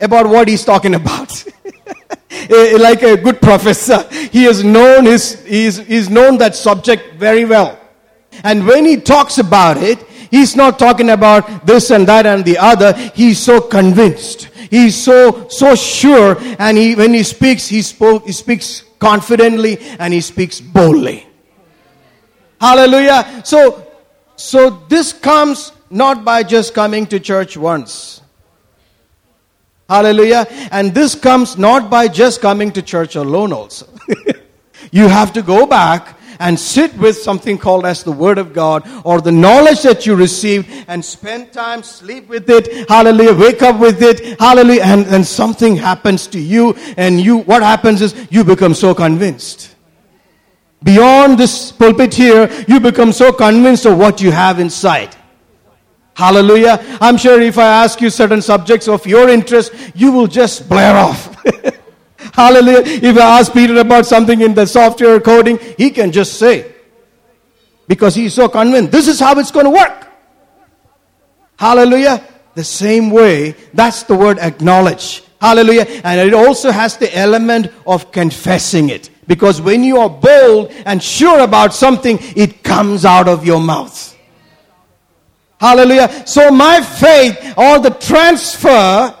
about what he's talking about. Eh, like a good professor. He has known his, he's, he's known that subject very well. And when he talks about it, he's not talking about this and that and the other. He's so convinced. He's so, so sure. And he, when he speaks, he spoke, he speaks confidently and he speaks boldly. Hallelujah. So, so this comes not by just coming to church once. Hallelujah. And this comes not by just coming to church alone also. you have to go back and sit with something called as the Word of God or the knowledge that you received and spend time, sleep with it, hallelujah, wake up with it, hallelujah, and, and something happens to you and you, what happens is you become so convinced. Beyond this pulpit here, you become so convinced of what you have inside. Hallelujah. I'm sure if I ask you certain subjects of your interest, you will just blare off. Hallelujah. If I ask Peter about something in the software coding, he can just say. Because he's so convinced. This is how it's going to work. Hallelujah. The same way, that's the word acknowledge. Hallelujah. And it also has the element of confessing it. Because when you are bold and sure about something, it comes out of your mouth. Hallelujah. So my faith or the transfer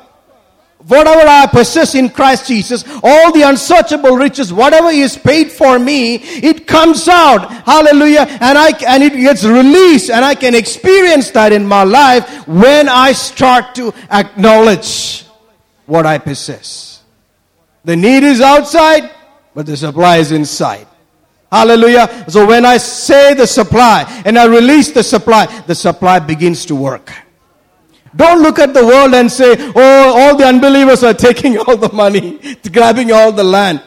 whatever I possess in Christ Jesus, all the unsearchable riches, whatever is paid for me, it comes out. Hallelujah. And I, and it gets released and I can experience that in my life when I start to acknowledge what I possess. The need is outside, but the supply is inside. Hallelujah. So when I say the supply and I release the supply, the supply begins to work. Don't look at the world and say, oh, all the unbelievers are taking all the money, grabbing all the land.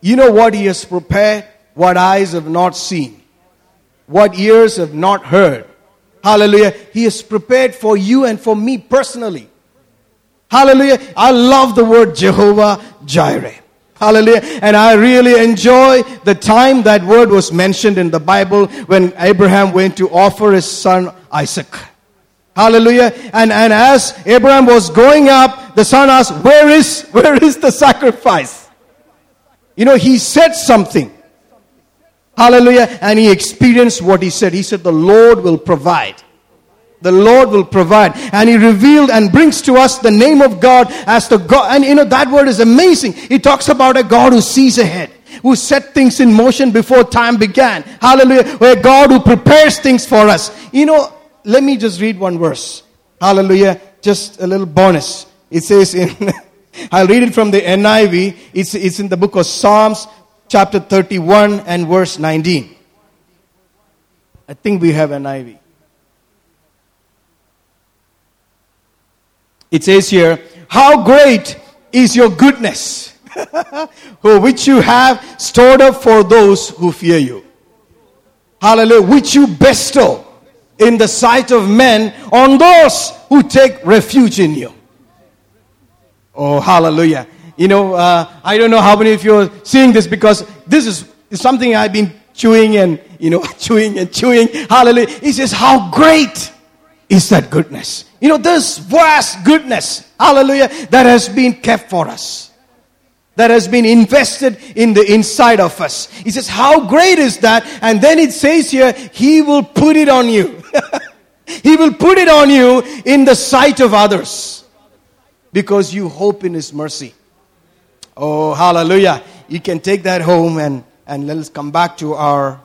You know what He has prepared? What eyes have not seen, what ears have not heard. Hallelujah. He has prepared for you and for me personally. Hallelujah. I love the word Jehovah Jireh. Hallelujah. And I really enjoy the time that word was mentioned in the Bible when Abraham went to offer his son Isaac. Hallelujah. And, and as Abraham was going up, the son asked, where is, where is the sacrifice? You know, he said something. Hallelujah. And he experienced what he said. He said, the Lord will provide. The Lord will provide. And he revealed and brings to us the name of God as the God. And you know, that word is amazing. He talks about a God who sees ahead who set things in motion before time began. Hallelujah. Where God who prepares things for us. You know, let me just read one verse. Hallelujah. Just a little bonus. It says in, I'll read it from the NIV. It's, it's in the book of Psalms, chapter 31 and verse 19. I think we have NIV. It says here, How great is your goodness, which you have stored up for those who fear you. Hallelujah. Which you bestow in the sight of men on those who take refuge in you. Oh, hallelujah. You know, uh, I don't know how many of you are seeing this because this is something I've been chewing and, you know, chewing and chewing. Hallelujah. He says, How great is that goodness? You know, this vast goodness, hallelujah, that has been kept for us. That has been invested in the inside of us. He says, How great is that? And then it says here, He will put it on you. he will put it on you in the sight of others because you hope in His mercy. Oh, hallelujah. You can take that home and, and let's come back to our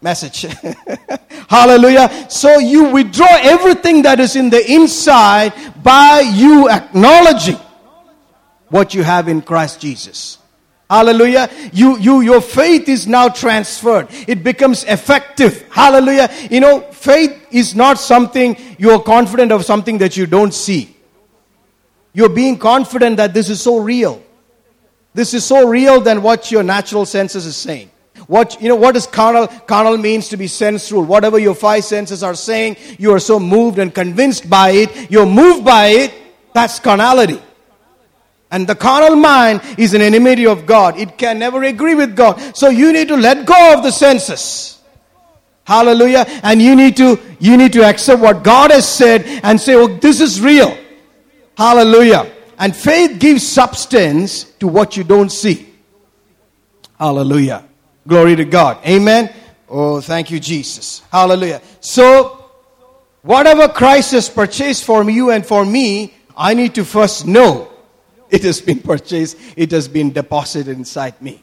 message. hallelujah. So you withdraw everything that is in the inside by you acknowledging what you have in Christ Jesus. Hallelujah. You, you, your faith is now transferred. It becomes effective. Hallelujah. You know, faith is not something you are confident of something that you don't see. You're being confident that this is so real. This is so real than what your natural senses is saying. What, you know, what does carnal? Carnal means to be sensual. Whatever your five senses are saying, you are so moved and convinced by it. You're moved by it. That's carnality. And the carnal mind is an enemy of God. It can never agree with God. So you need to let go of the senses. Hallelujah. And you need to, you need to accept what God has said and say, oh, this is real. Hallelujah. And faith gives substance to what you don't see. Hallelujah. Glory to God. Amen. Oh, thank you, Jesus. Hallelujah. So, whatever Christ has purchased for you and for me, I need to first know it has been purchased, it has been deposited inside me.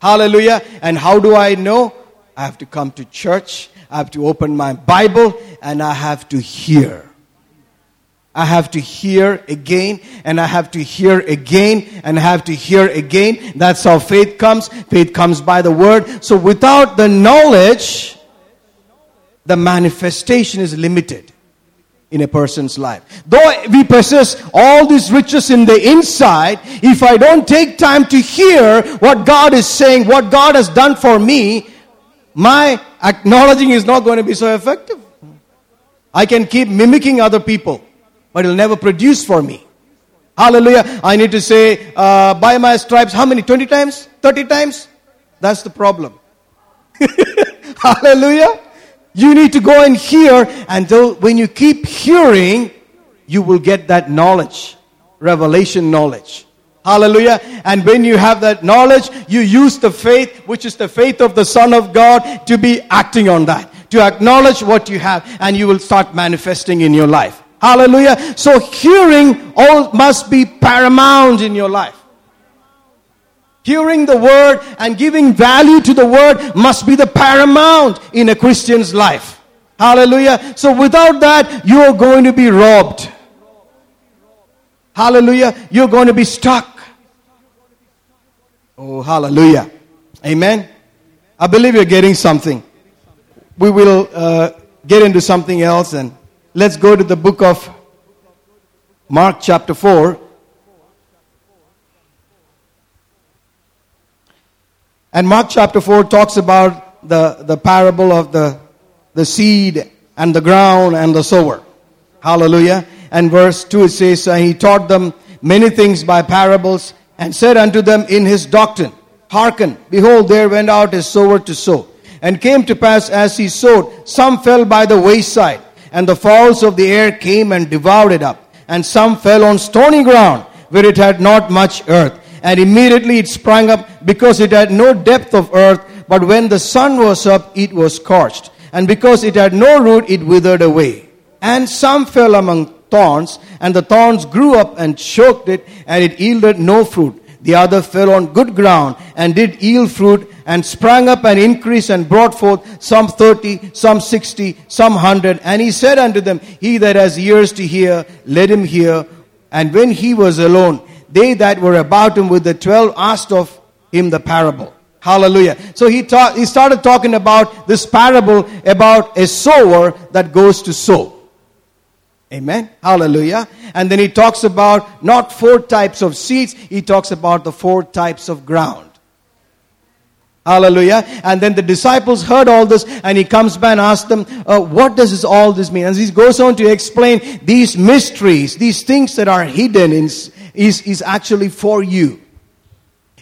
Hallelujah. And how do I know? I have to come to church, I have to open my Bible, and I have to hear. I have to hear again, and I have to hear again, and I have to hear again. That's how faith comes. Faith comes by the word. So without the knowledge, the manifestation is limited in a person's life. Though we possess all these riches in the inside, if I don't take time to hear what God is saying, what God has done for me, my acknowledging is not going to be so effective. I can keep mimicking other people but it'll never produce for me. Hallelujah. I need to say, uh, by my stripes, how many? 20 times? 30 times? That's the problem. Hallelujah. You need to go and hear until when you keep hearing, you will get that knowledge, revelation knowledge. Hallelujah. And when you have that knowledge, you use the faith, which is the faith of the Son of God, to be acting on that, to acknowledge what you have, and you will start manifesting in your life. Hallelujah. So hearing all must be paramount in your life. Hearing the word and giving value to the word must be the paramount in a Christian's life. Hallelujah. So without that, you are going to be robbed. Hallelujah. You're going to be stuck. Oh, hallelujah. Amen. I believe you're getting something. We will uh, get into something else and let's go to the book of Mark, chapter 4. And Mark chapter 4 talks about the, the parable of the, the seed and the ground and the sower. Hallelujah. And verse 2 it says, he taught them many things by parables and said unto them in his doctrine, Hearken, behold, there went out a sower to sow. And came to pass as he sowed, some fell by the wayside, and the fowls of the air came and devoured it up. And some fell on stony ground, where it had not much earth. And immediately it sprang up, because it had no depth of earth. But when the sun was up, it was scorched. And because it had no root, it withered away. And some fell among thorns, and the thorns grew up and choked it, and it yielded no fruit. The other fell on good ground and did yield fruit and sprang up and increased and brought forth some thirty, some sixty, some hundred. And he said unto them, He that has ears to hear, let him hear. And when he was alone, they that were about him with the twelve asked of him the parable. Hallelujah. So he, ta- he started talking about this parable about a sower that goes to sow. Amen. Hallelujah. And then he talks about not four types of seeds, he talks about the four types of ground. Hallelujah. And then the disciples heard all this and he comes back and asks them, uh, what does this, all this mean? And he goes on to explain these mysteries, these things that are hidden in, is, is actually for you.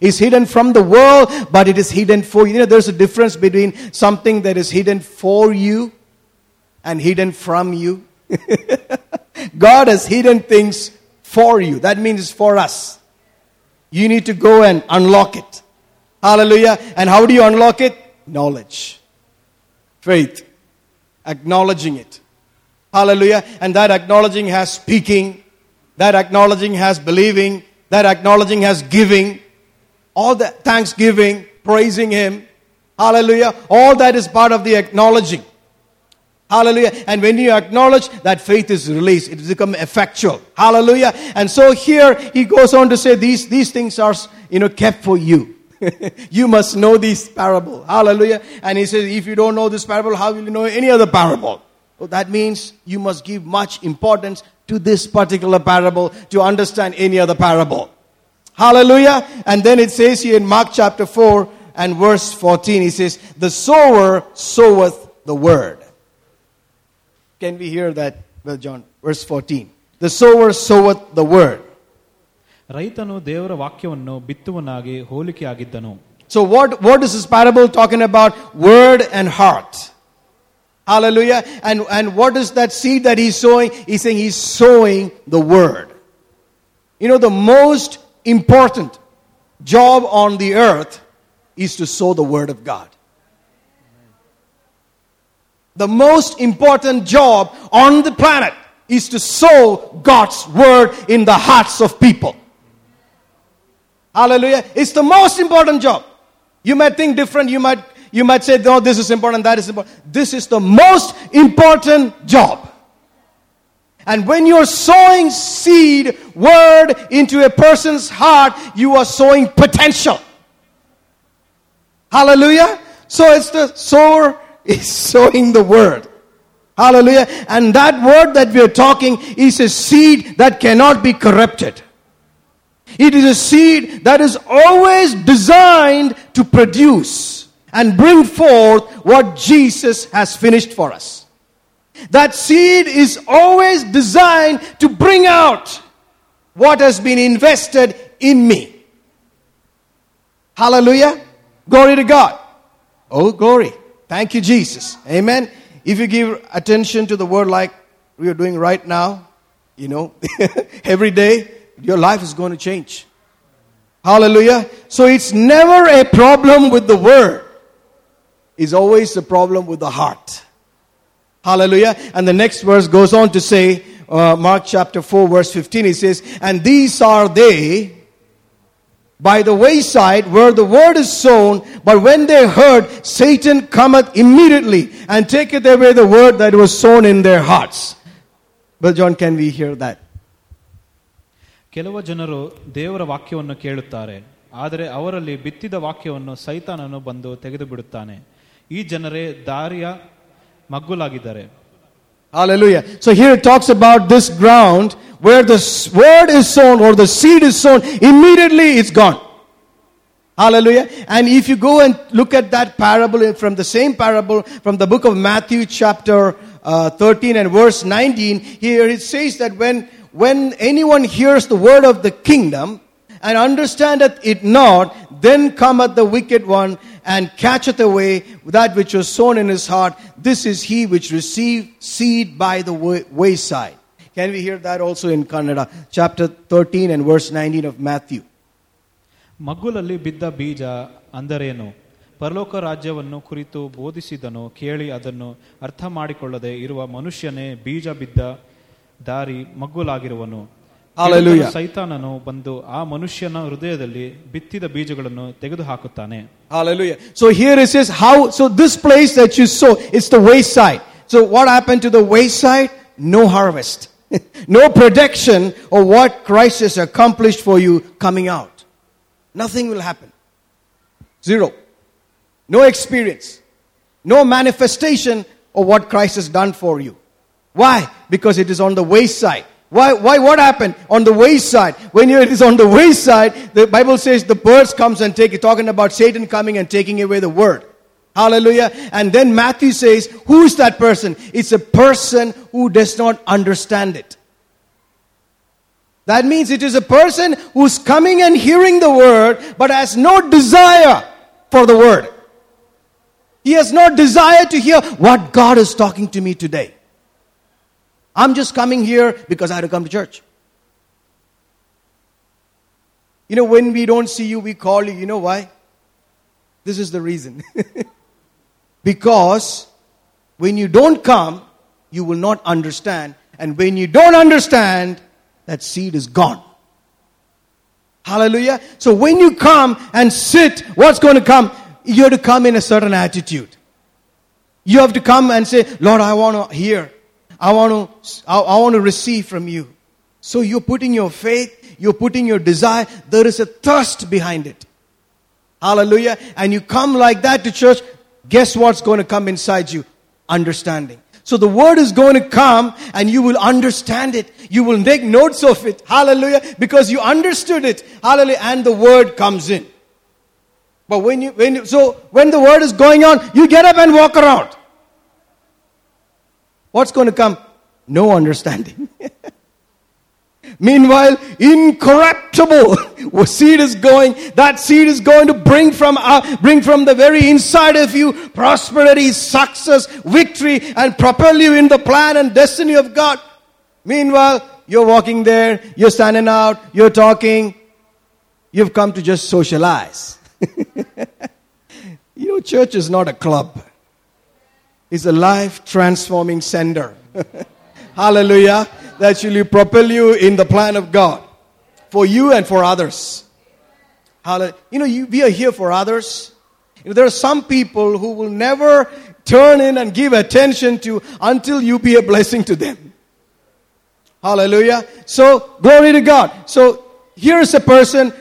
It's hidden from the world, but it is hidden for you. You know, there's a difference between something that is hidden for you and hidden from you. God has hidden things for you. That means for us. You need to go and unlock it. Hallelujah. And how do you unlock it? Knowledge. Faith. Acknowledging it. Hallelujah. And that acknowledging has speaking. That acknowledging has believing. That acknowledging has giving. All that thanksgiving, praising Him. Hallelujah. All that is part of the acknowledging. Hallelujah. And when you acknowledge that faith is released, it has become effectual. Hallelujah. And so here he goes on to say these, these things are, you know, kept for you. you must know this parable. Hallelujah. And he says, if you don't know this parable, how will you know any other parable? So that means you must give much importance to this particular parable to understand any other parable. Hallelujah. And then it says here in Mark chapter 4 and verse 14, he says, The sower soweth the word Can we hear that, Brother John? Verse 14. The sower soweth the word. ರೈತನು ದೇವರ ವಾಕ್ಯವನ್ನು ಬಿತ್ತುವನಾಗಿ ಹೋಲಿಕೆಯಾಗಿದ್ದನು So what, what is this parable talking about? Word and heart. Hallelujah. And, and what is that seed that he's sowing? He's saying he's sowing the word. You know, the most important job on the earth is to sow the word of God. The most important job on the planet is to sow God's word in the hearts of people. Hallelujah. It's the most important job. You might think different. You might, you might say, no, this is important, that is important. This is the most important job. And when you're sowing seed, word into a person's heart, you are sowing potential. Hallelujah. So it's the sower is sowing the word. Hallelujah. And that word that we are talking is a seed that cannot be corrupted. It is a seed that is always designed to produce and bring forth what Jesus has finished for us. That seed is always designed to bring out what has been invested in me. Hallelujah. Glory to God. Oh, glory. Thank you, Jesus. Amen. If you give attention to the word like we are doing right now, you know, every day, your life is going to change. Hallelujah. So it's never a problem with the word. It's always a problem with the heart. Hallelujah. And the next verse goes on to say, uh, Mark chapter 4, verse 15, he says, And these are they by the wayside where the word is sown, but when they heard, Satan cometh immediately and taketh away the word that was sown in their hearts. But John, can we hear that? ಕೆಲವು ಜನರು ದೇವರ ವಾಕ್ಯವನ್ನು ಕೇಳುತ್ತಾರೆ ಆದರೆ ಅವರಲ್ಲಿ ಬಿತ್ತಿದ ವಾಕ್ಯವನ್ನು ಸೈತಾನನು ಬಂದು ತೆಗೆದು ಬಿಡುತ್ತಾನೆ ಈ ಜನರೇ ದಾರಿಯ ಮಗ್ಗುಲಾಗಿದ್ದಾರೆ Hallelujah. So here it talks about this ground where the word is sown or the seed is sown, immediately it's gone. Hallelujah. And if you go and look at that parable from the same parable from the book of Matthew chapter uh, 13 and verse 19, here it says that when, when anyone hears the word of the kingdom and understandeth it not, then cometh the wicked one and catcheth away that which was sown in his heart. This is he which received seed by the way- wayside. Can we hear that also in Kannada? Chapter 13 and verse 19 of Matthew. ಮಗ್ಗುಲಲ್ಲಿ ಬಿದ್ದ ಬೀಜ ಅಂದರೇನು ಪರಲೋಕ ರಾಜ್ಯವನ್ನು ಕುರಿತು ಬೋಧಿಸಿದನು ಕೇಳಿ ಅದನ್ನು ಅರ್ಥ ಮಾಡಿಕೊಳ್ಳದೆ ಇರುವ ಮನುಷ್ಯನೇ ಬೀಜ ಬಿದ್ದ ದಾರಿ ಮಗ್ಗುಲಾಗಿರುವನು Hallelujah. ಕೆಡುಕನ ಸೈತಾನನು ಬಂದು ಆ ಮನುಷ್ಯನ ಹೃದಯದಲ್ಲಿ ಬಿತ್ತಿದ ಬೀಜಗಳನ್ನು ತೆಗೆದುಹಾಕುತ್ತಾನೆ Hallelujah. So here it says how, so this place that you sow, it's the wayside. So what happened to the wayside? No harvest. no protection of what Christ has accomplished for you coming out. Nothing will happen. Zero. No experience. No manifestation of what Christ has done for you. Why? Because it is on the wayside. Why, why, what happened? On the wayside. When it is on the wayside, the Bible says the birds comes and take it, talking about Satan coming and taking away the word. Hallelujah. And then Matthew says, who is that person? It's a person who does not understand it. That means it is a person who's coming and hearing the word, but has no desire for the word. He has no desire to hear what God is talking to me today. I'm just coming here because I had to come to church. You know, when we don't see you, we call you. You know why? This is the reason. because when you don't come, you will not understand. And when you don't understand, that seed is gone. Hallelujah. So when you come and sit, what's going to come? You have to come in a certain attitude. You have to come and say, Lord, I want to hear. I want to, I, I want to receive from you. So you're putting your faith, you're putting your desire. There is a thirst behind it. Hallelujah. And you come like that to church. Guess what's going to come inside you? Understanding. So the word is going to come and you will understand it. You will make notes of it. Hallelujah. Because you understood it. Hallelujah. And the word comes in. But when you, when you, so when the word is going on, you get up and walk around. What's going to come? No understanding. Meanwhile, incorruptible seed is going. That seed is going to bring from uh, bring from the very inside of you prosperity, success, victory, and propel you in the plan and destiny of God. Meanwhile, you're walking there, you're standing out, you're talking. You've come to just socialize. you know, church is not a club. It's a life transforming center. Hallelujah. That shall propel you in the plan of God for you and for others. Hallelujah. You know, you, we are here for others. You know, there are some people who will never turn in and give attention to until you be a blessing to them. Hallelujah. So, glory to God. So, here is a person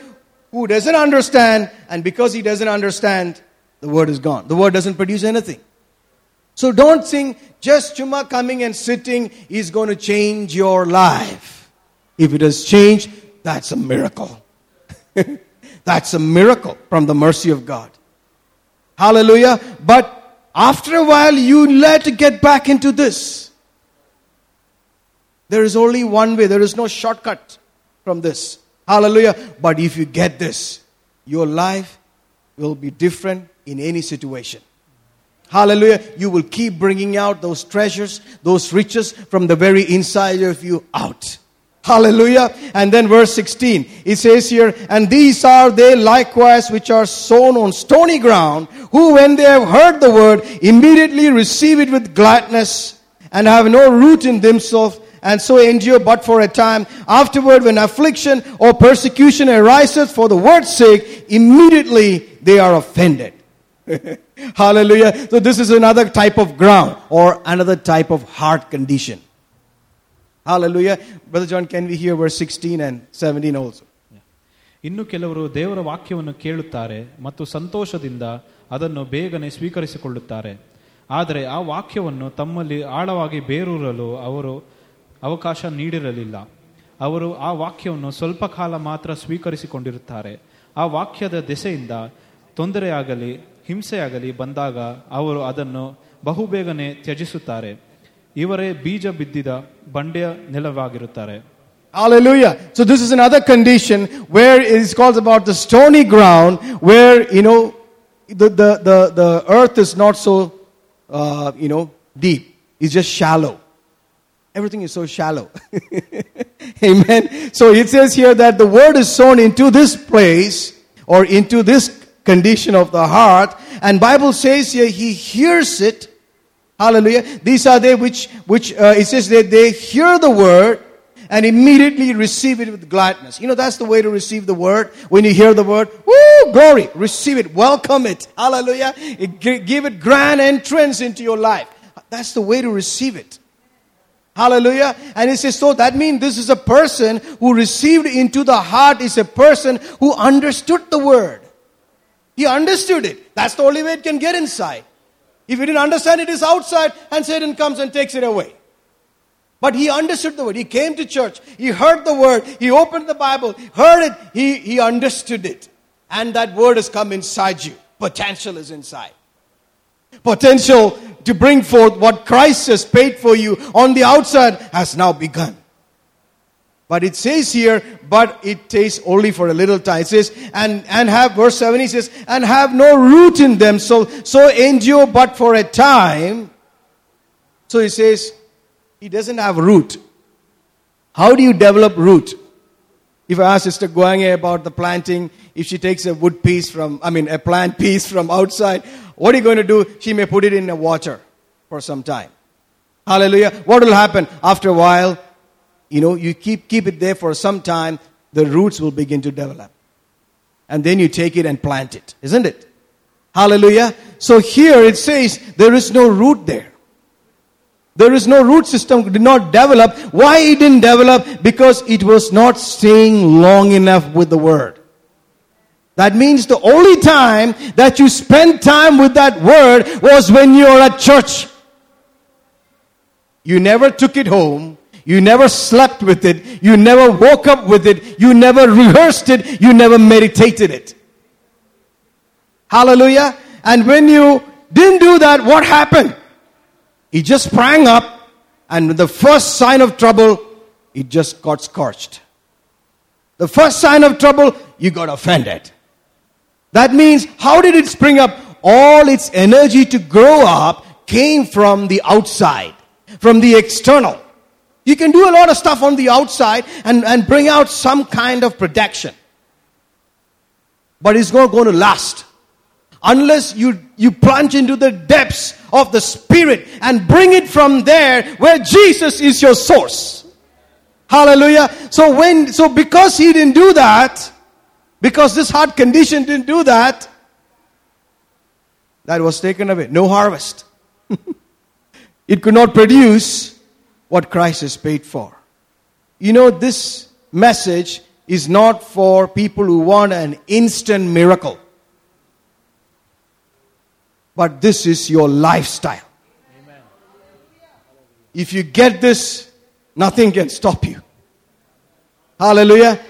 who doesn't understand, and because he doesn't understand, the word is gone. The word doesn't produce anything. So don't think just Chuma coming and sitting is going to change your life. If it has changed, that's a miracle. that's a miracle from the mercy of God. Hallelujah. But after a while, you let get back into this. There is only one way, there is no shortcut from this. Hallelujah. But if you get this, your life will be different in any situation. Hallelujah. You will keep bringing out those treasures, those riches from the very inside of you out. Hallelujah. And then verse 16, it says here, and these are they likewise which are sown on stony ground, who when they have heard the word, immediately receive it with gladness and have no root in themselves and so endure but for a time. Afterward, when affliction or persecution arises for the word's sake, immediately they are offended. Hallelujah. So this is another type of ground or another type of heart condition. Hallelujah. Brother John, can we hear verse 16 and 17 also? ಇನ್ನು ಕೆಲವರು ದೇವರ ವಾಕ್ಯವನ್ನು ಕೇಳುತ್ತಾರೆ ಮತ್ತು ಸಂತೋಷದಿಂದ ಅದನ್ನು ಬೇಗನೆ ಸ್ವೀಕರಿಸಿಕೊಳ್ಳುತ್ತಾರೆ ಆದರೆ ಆ ವಾಕ್ಯವನ್ನು ತಮ್ಮಲ್ಲಿ ಆಳವಾಗಿ ಬೇರೂರಲು ಅವರು ಅವಕಾಶ ನೀಡಿರಲಿಲ್ಲ ಅವರು ಆ ವಾಕ್ಯವನ್ನು ಸ್ವಲ್ಪ ಕಾಲ ಮಾತ್ರ ಸ್ವೀಕರಿಸಿಕೊಂಡಿರುತ್ತಾರೆ ಆ ವಾಕ್ಯದ ದೆಸೆಯಿಂದ ತೊಂದರೆಯಾಗಲಿ ಹಿಂಸೆಯಾಗಲಿ ಬಂದಾಗ ಅವರು ಅದನ್ನು ಬಹುಬೇಗನೆ ತ್ಯಜಿಸುತ್ತಾರೆ ಇವರೇ ಬೀಜ ಬಿದ್ದಿದ ಬಂಡೆಯ ನೆಲವಾಗಿರುತ್ತಾರೆ Hallelujah. So this is another condition where it is called about the stony ground where, you know, the, the, the, the earth is not so, uh, you know, deep. It's just shallow. Everything is so shallow. Amen. So it says here that the word is sown into this place or into this condition of the heart. And Bible says here he hears it. Hallelujah. These are they which, which uh, it says that they hear the word and immediately receive it with gladness. You know, that's the way to receive the word. When you hear the word, woo, glory, receive it, welcome it. Hallelujah. It, give it grand entrance into your life. That's the way to receive it. Hallelujah. And he says, so that means this is a person who received into the heart is a person who understood the word. He understood it. That's the only way it can get inside. If you didn't understand it is outside and Satan comes and takes it away. But he understood the word. He came to church. He heard the word. He opened the Bible, heard it. He, he understood it. And that word has come inside you. Potential is inside. Potential to bring forth what Christ has paid for you on the outside has now begun. But it says here, but it takes only for a little time. It says, and, and have, verse 7, he says, and have no root in them. So, so endure but for a time. So he says, he doesn't have root. How do you develop root? If I ask Sister Guange about the planting, if she takes a wood piece from, I mean, a plant piece from outside, what are you going to do? She may put it in the water for some time. Hallelujah. What will happen? After a while, you know, you keep, keep it there for some time, the roots will begin to develop. And then you take it and plant it, isn't it? Hallelujah. So here it says there is no root there. There is no root system, did not develop. Why it didn't develop? Because it was not staying long enough with the word. That means the only time that you spent time with that word was when you are at church. You never took it home. You never slept with it. You never woke up with it. You never rehearsed it. You never meditated it. Hallelujah. And when you didn't do that, what happened? It just sprang up, and the first sign of trouble, it just got scorched. The first sign of trouble, you got offended. That means, how did it spring up? All its energy to grow up came from the outside, from the external. You can do a lot of stuff on the outside and, and bring out some kind of protection. But it's not going to last unless you, you plunge into the depths of the Spirit and bring it from there where Jesus is your source. Hallelujah. So when, so because he didn't do that, because this heart condition didn't do that, that was taken away. No harvest. it could not produce what Christ has paid for. You know, this message is not for people who want an instant miracle. But this is your lifestyle. Amen. If you get this, nothing can stop you. Hallelujah.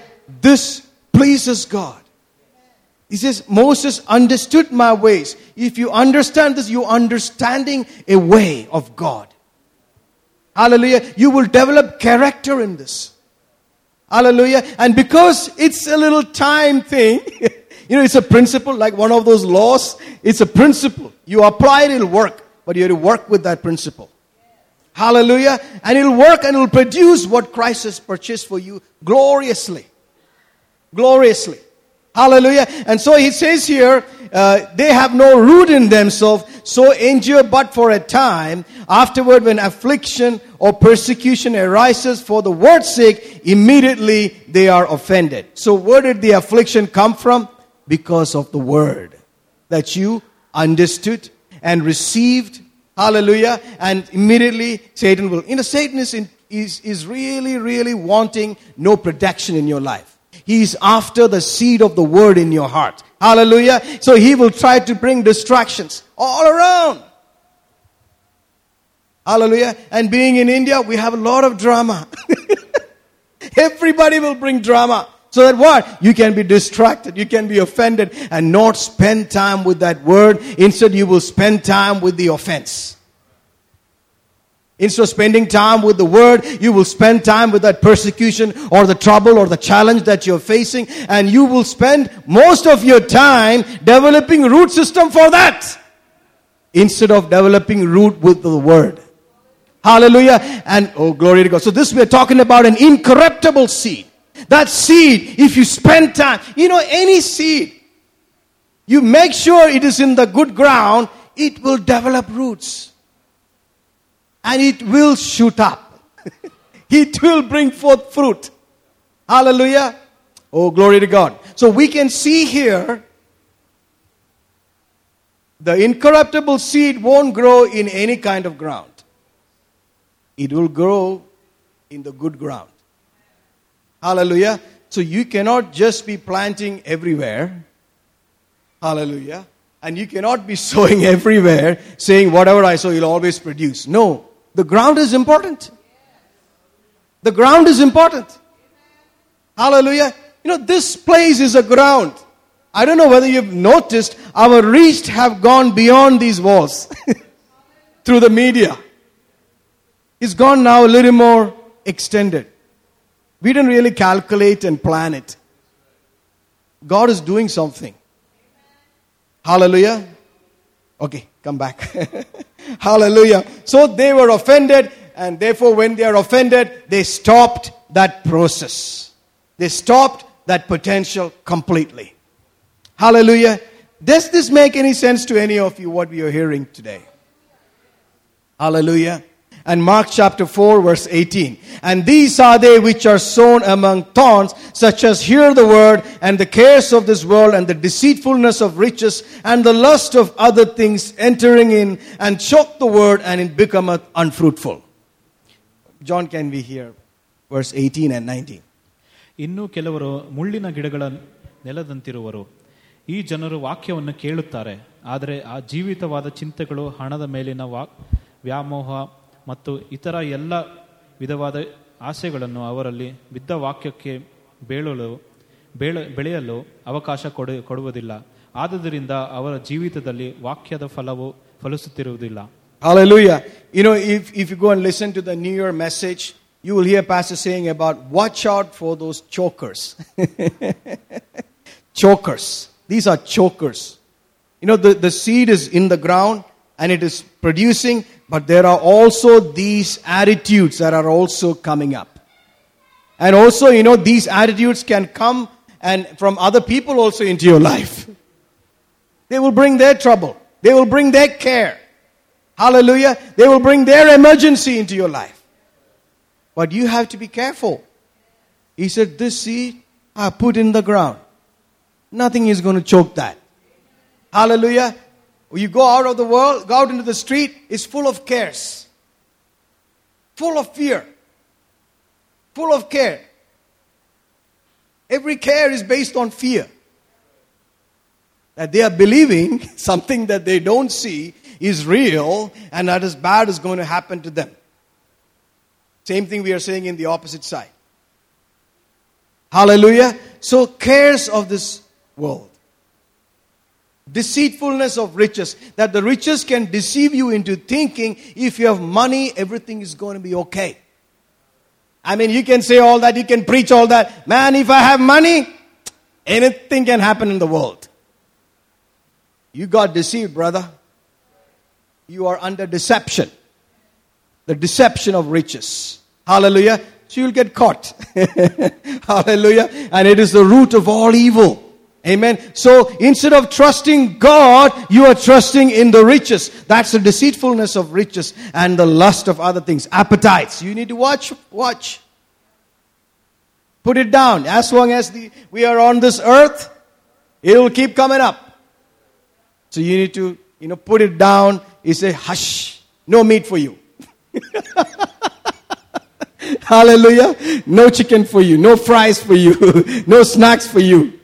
This pleases God. He says, Moses understood my ways. If you understand this, you're understanding a way of God. Hallelujah. You will develop character in this. Hallelujah. And because it's a little time thing, you know, it's a principle like one of those laws. It's a principle. You apply it, it'll work. But you have to work with that principle. Hallelujah. And it'll work and it'll produce what Christ has purchased for you gloriously. Gloriously. Hallelujah. And so he says here, uh, they have no root in themselves, so endure but for a time. Afterward, when affliction or persecution arises for the word's sake, immediately they are offended. So where did the affliction come from? Because of the word that you understood and received. Hallelujah. And immediately Satan will. You know, Satan is, in, is, is really, really wanting no protection in your life. He's after the seed of the word in your heart. Hallelujah. So he will try to bring distractions all around. Hallelujah. And being in India, we have a lot of drama. Everybody will bring drama. So that what? You can be distracted, you can be offended, and not spend time with that word. Instead, you will spend time with the offense. Instead of spending time with the word, you will spend time with that persecution or the trouble or the challenge that you're facing, and you will spend most of your time developing root system for that. Instead of developing root with the word. Hallelujah. And oh, glory to God. So this we're talking about an incorruptible seed. That seed, if you spend time, you know, any seed, you make sure it is in the good ground, it will develop roots and it will shoot up. it will bring forth fruit. Hallelujah. Oh, glory to God. So we can see here the incorruptible seed won't grow in any kind of ground, it will grow in the good ground. Hallelujah. So you cannot just be planting everywhere. Hallelujah. And you cannot be sowing everywhere saying, whatever I sow, you'll always produce. No. The ground is important. The ground is important. Hallelujah. You know, this place is a ground. I don't know whether you've noticed, our reach have gone beyond these walls through the media. It's gone now a little more extended. We didn't really calculate and plan it. God is doing something. Hallelujah. Okay, come back. Hallelujah. So they were offended, and therefore, when they are offended, they stopped that process. They stopped that potential completely. Hallelujah. Does this make any sense to any of you what we are hearing today? Hallelujah and Mark chapter 4 verse 18. And these are they which are sown among thorns, such as hear the word and the cares of this world and the deceitfulness of riches and the lust of other things entering in and choke the word and it becometh unfruitful. John can be here, verse 18 and 19. ಇನ್ನು ಕೆಲವರು ಮುಳ್ಳಿನ ಗಿಡಗಳ ನೆಲದಂತಿರುವರು ಈ ಜನರು ವಾಕ್ಯವನ್ನು ಕೇಳುತ್ತಾರೆ ಆದರೆ ಆ ಜೀವಿತವಾದ ಚಿಂತೆಗಳು ಹಣದ ಮೇಲಿನ ವಾ ವ್ಯಾಮೋಹ ಮತ್ತು ಇತರ ಎಲ್ಲ ವಿಧವಾದ ಆಸೆಗಳನ್ನು ಅವರಲ್ಲಿ ಬಿದ್ದ ವಾಕ್ಯಕ್ಕೆ ಬೇಳಲು ಬೇಳ ಬೆಳೆಯಲು ಅವಕಾಶ ಕೊಡು ಕೊಡುವುದಿಲ್ಲ ಆದುದರಿಂದ ಅವರ ಜೀವಿತದಲ್ಲಿ ವಾಕ್ಯದ ಫಲವು ಫಲಿಸುತ್ತಿರುವುದಿಲ್ಲ Hallelujah. You know, if, if you go and listen to the New Year message, you will hear Pastor saying about watch out for those chokers. chokers. These are chokers. You know, the, the seed is in the ground and it is producing, but there are also these attitudes that are also coming up. And also, you know, these attitudes can come and from other people also into your life. They will bring their trouble. They will bring their care. Hallelujah. They will bring their emergency into your life. But you have to be careful. He said, This seed I put in the ground. Nothing is going to choke that. Hallelujah. You go out of the world, go out into the street, it's full of cares, full of fear, full of care. Every care is based on fear. That they are believing something that they don't see is real and that is bad is going to happen to them. Same thing we are saying in the opposite side. Hallelujah. So, cares of this world deceitfulness of riches that the riches can deceive you into thinking if you have money everything is going to be okay. I mean you can say all that you can preach all that. Man if i have money anything can happen in the world. You got deceived brother. You are under deception. The deception of riches. Hallelujah. So you'll get caught. Hallelujah. And it is the root of all evil Amen. So instead of trusting God, you are trusting in the riches. That's the deceitfulness of riches and the lust of other things. Appetites. You need to watch, watch. Put it down. As long as the, we are on this earth, it will keep coming up. So you need to, you know, put it down. You say, hush, no meat for you. Hallelujah. No chicken for you, no fries for you, no snacks for you.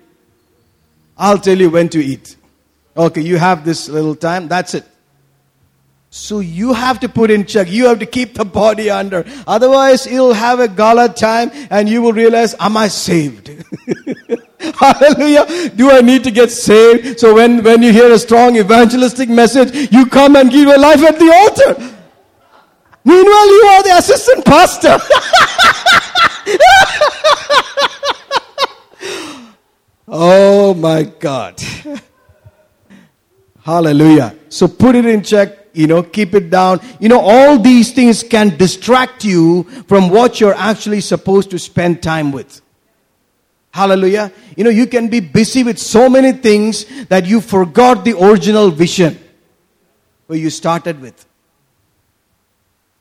I'll tell you when to eat. Okay, you have this little time, that's it. So you have to put in check. You have to keep the body under. Otherwise, you'll have a gala time and you will realize, am I saved? Hallelujah. Do I need to get saved? So when, when you hear a strong evangelistic message, you come and give your life at the altar. Meanwhile, you are the assistant pastor. oh my God. Hallelujah. So put it in check, you know, keep it down. You know, all these things can distract you from what you're actually supposed to spend time with. Hallelujah. You know, you can be busy with so many things that you forgot the original vision where you started with.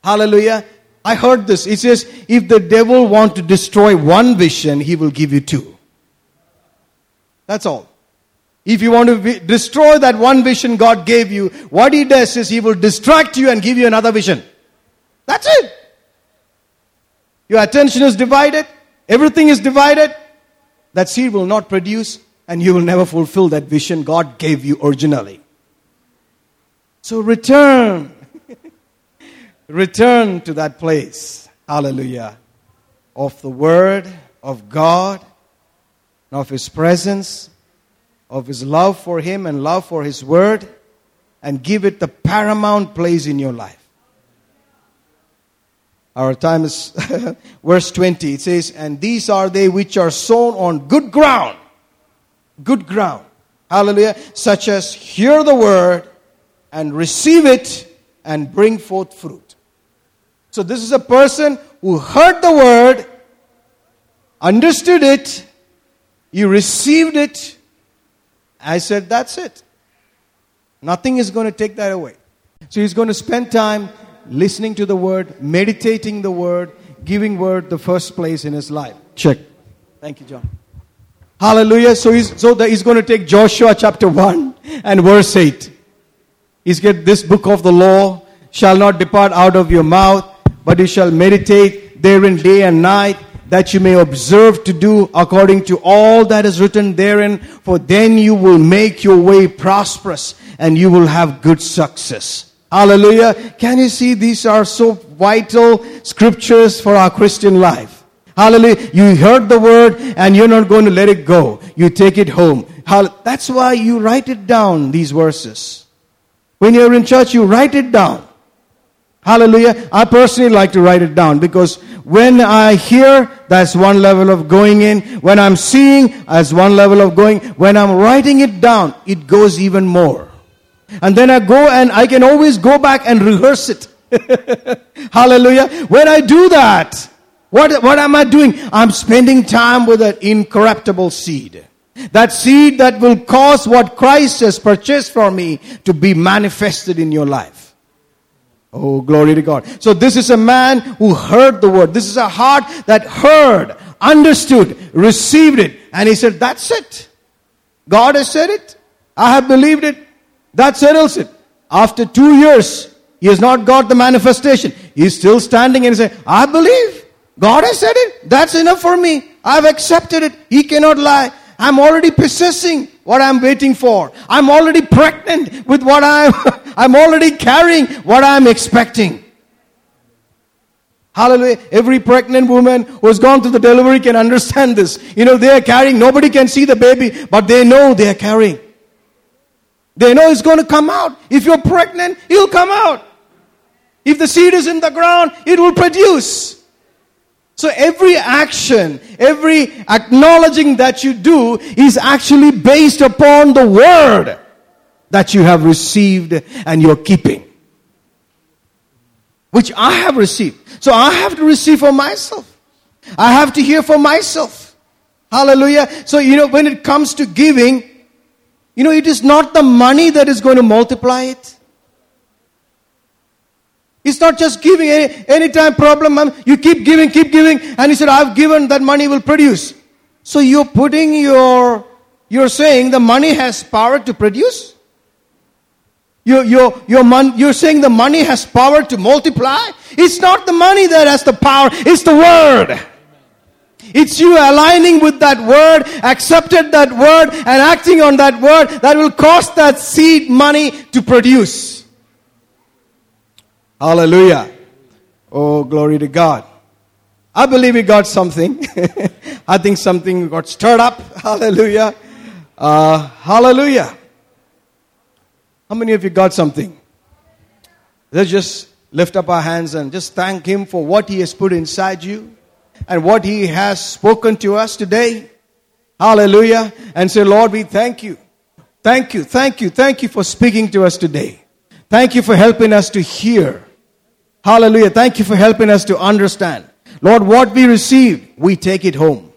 Hallelujah. I heard this. It says, if the devil want to destroy one vision, he will give you two. That's all. If you want to destroy that one vision God gave you, what he does is he will distract you and give you another vision. That's it. Your attention is divided. Everything is divided. That seed will not produce and you will never fulfill that vision God gave you originally. So return. return to that place. Hallelujah. Of the Word of God, of His presence, of His love for Him and love for His Word, and give it the paramount place in your life. Our time is verse 20. It says, And these are they which are sown on good ground. Good ground. Hallelujah. Such as hear the word and receive it and bring forth fruit. So this is a person who heard the word, understood it, he received it. I said, that's it. Nothing is going to take that away. So he's going to spend time listening to the word, meditating the word, giving word the first place in his life. Check. Thank you, John. Hallelujah. So he's, so that he's going to take Joshua chapter 1 and verse 8. He's get this book of the law shall not depart out of your mouth, but you shall meditate therein day and night, that you may observe to do according to all that is written therein, for then you will make your way prosperous and you will have good success. Hallelujah. Can you see these are so vital scriptures for our Christian life? Hallelujah. You heard the word and you're not going to let it go. You take it home. That's why you write it down, these verses. When you're in church, you write it down. Hallelujah. I personally like to write it down because when I hear, that's one level of going in. When I'm seeing, that's one level of going. When I'm writing it down, it goes even more. And then I go and I can always go back and rehearse it. Hallelujah. When I do that, what, what am I doing? I'm spending time with an incorruptible seed. That seed that will cause what Christ has purchased for me to be manifested in your life. Oh, glory to God. So this is a man who heard the word. This is a heart that heard, understood, received it. And he said, that's it. God has said it. I have believed it. That settles it. After two years, he has not got the manifestation. He's still standing and saying, I believe. God has said it. That's enough for me. I've accepted it. He cannot lie. I'm already possessing what I'm waiting for. I'm already pregnant with what I'm, I'm already carrying what I'm expecting. Hallelujah. Every pregnant woman who's gone through the delivery can understand this. You know, they are carrying, nobody can see the baby, but they know they are carrying. They know it's going to come out. If you're pregnant, it'll come out. If the seed is in the ground, it will produce. So every action, every acknowledging that you do is actually based upon the word that you have received and you're keeping. Which I have received. So I have to receive for myself. I have to hear for myself. Hallelujah. So, you know, when it comes to giving, you know, it is not the money that is going to multiply it. It's not just giving any anytime problem. You keep giving, keep giving, and he said, I've given that money will produce. So you're putting your, you're saying the money has power to produce? You're, you're, you're, mon- you're saying the money has power to multiply? It's not the money that has the power, it's the word. It's you aligning with that word, accepted that word, and acting on that word that will cause that seed money to produce. Hallelujah. Oh, glory to God. I believe we got something. I think something got stirred up. Hallelujah. Uh, hallelujah. How many of you got something? Let's just lift up our hands and just thank Him for what He has put inside you and what He has spoken to us today. Hallelujah. And say, Lord, we thank you. Thank you, thank you, thank you for speaking to us today. Thank you for helping us to hear. Hallelujah. Thank you for helping us to understand. Lord, what we receive, we take it home.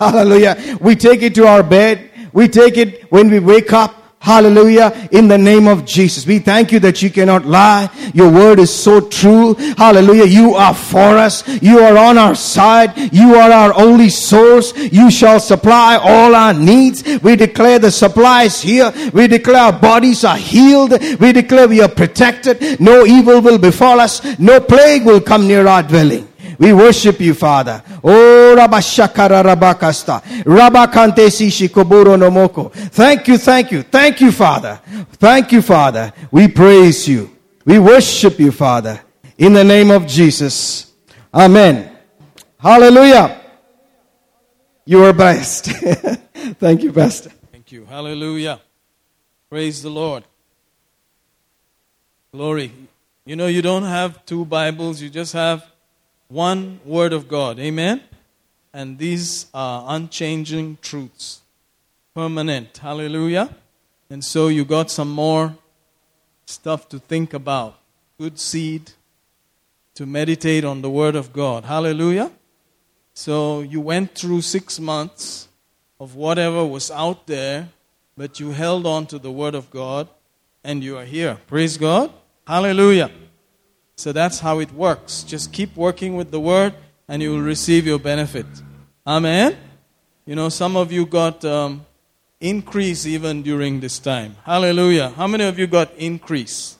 Hallelujah. We take it to our bed. We take it when we wake up. Hallelujah. In the name of Jesus. We thank you that you cannot lie. Your word is so true. Hallelujah. You are for us. You are on our side. You are our only source. You shall supply all our needs. We declare the supply is here. We declare our bodies are healed. We declare we are protected. No evil will befall us. No plague will come near our dwelling. We worship you, Father. Oh, Rabashakara Rabakasta. Rabakante Nomoko. Thank you, thank you, thank you, Father. Thank you, Father. We praise you. We worship you, Father. In the name of Jesus. Amen. Hallelujah. You are blessed. thank you, Pastor. Thank you. Hallelujah. Praise the Lord. Glory. You know, you don't have two Bibles, you just have one Word of God. Amen? And these are unchanging truths, permanent. Hallelujah. And so you got some more stuff to think about. Good seed to meditate on the Word of God. Hallelujah. So you went through six months of whatever was out there, but you held on to the Word of God and you are here. Praise God. Hallelujah. So that's how it works. Just keep working with the Word and you will receive your benefit. Amen. You know, some of you got um, increase even during this time. Hallelujah. How many of you got increase?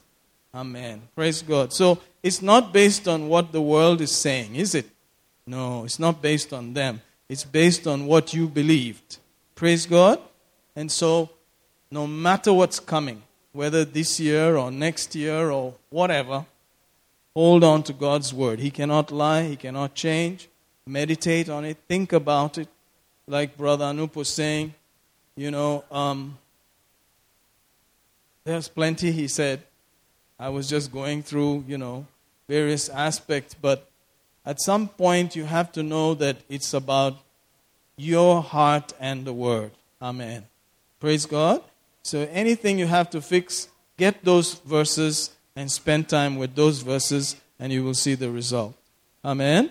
Amen. Praise God. So it's not based on what the world is saying, is it? No, it's not based on them. It's based on what you believed. Praise God. And so, no matter what's coming, whether this year or next year or whatever, hold on to God's word. He cannot lie, He cannot change. Meditate on it, think about it. Like Brother Anup was saying, you know, um, there's plenty, he said. I was just going through, you know, various aspects, but at some point you have to know that it's about your heart and the word. Amen. Praise God. So anything you have to fix, get those verses and spend time with those verses, and you will see the result. Amen.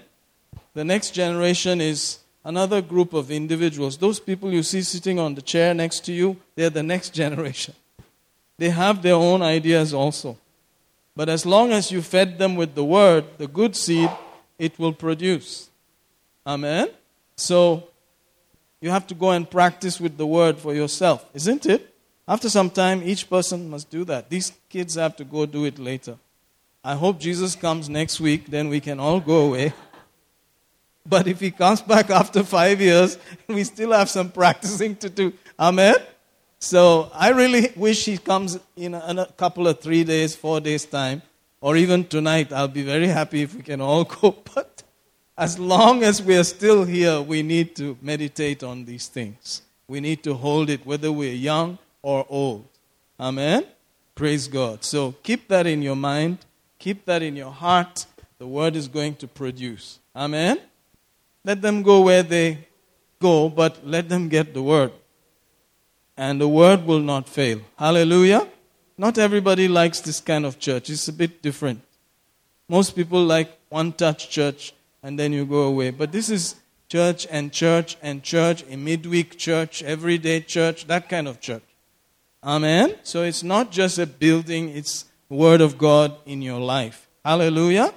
The next generation is another group of individuals. Those people you see sitting on the chair next to you, they're the next generation. They have their own ideas also. But as long as you fed them with the word, the good seed, it will produce. Amen? So, you have to go and practice with the word for yourself, isn't it? After some time, each person must do that. These kids have to go do it later. I hope Jesus comes next week, then we can all go away. But if he comes back after five years, we still have some practicing to do. Amen? So I really wish he comes in a, couple of three days, four days' time, or even tonight. I'll be very happy if we can all go. But as long as we are still here, we need to meditate on these things. We need to hold it, whether we're young or old. Amen? Praise God. So keep that in your mind, keep that in your heart. The word is going to produce. Amen? Let them go where they go, but let them get the word. And the word will not fail. Hallelujah. Not everybody likes this kind of church. It's a bit different. Most people like one touch church and then you go away. But this is church and church and church, a midweek church, everyday church, that kind of church. Amen. So it's not just a building, it's word of God in your life. Hallelujah.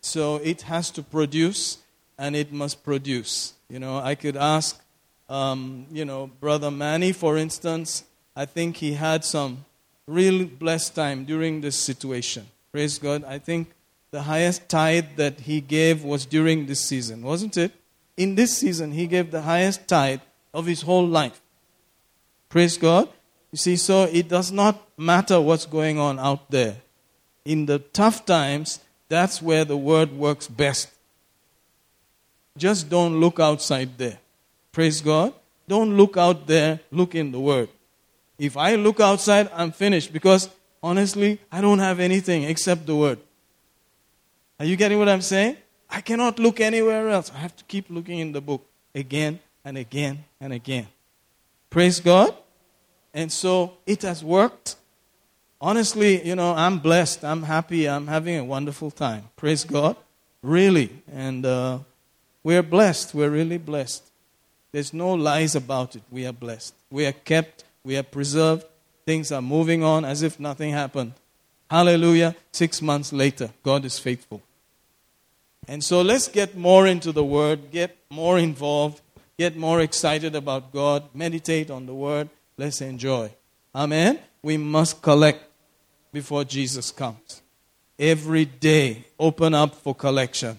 So it has to produce and it must produce. You know, I could ask, um, you know, Brother Manny, for instance, I think he had some real blessed time during this situation. Praise God. I think the highest tithe that he gave was during this season, wasn't it? In this season, he gave the highest tithe of his whole life. Praise God. You see, so it does not matter what's going on out there. In the tough times, that's where the word works best. Just don't look outside there. Praise God. Don't look out there, look in the word. If I look outside, I'm finished because honestly, I don't have anything except the word. Are you getting what I'm saying? I cannot look anywhere else. I have to keep looking in the book again and again and again. Praise God. And so it has worked. Honestly, you know, I'm blessed. I'm happy. I'm having a wonderful time. Praise God. Really. And uh, we're blessed. We're really blessed. There's no lies about it. We are blessed. We are kept. We are preserved. Things are moving on as if nothing happened. Hallelujah. Six months later, God is faithful. And so let's get more into the Word, get more involved, get more excited about God, meditate on the Word. Let's enjoy. Amen. We must collect before Jesus comes. Every day, open up for collection.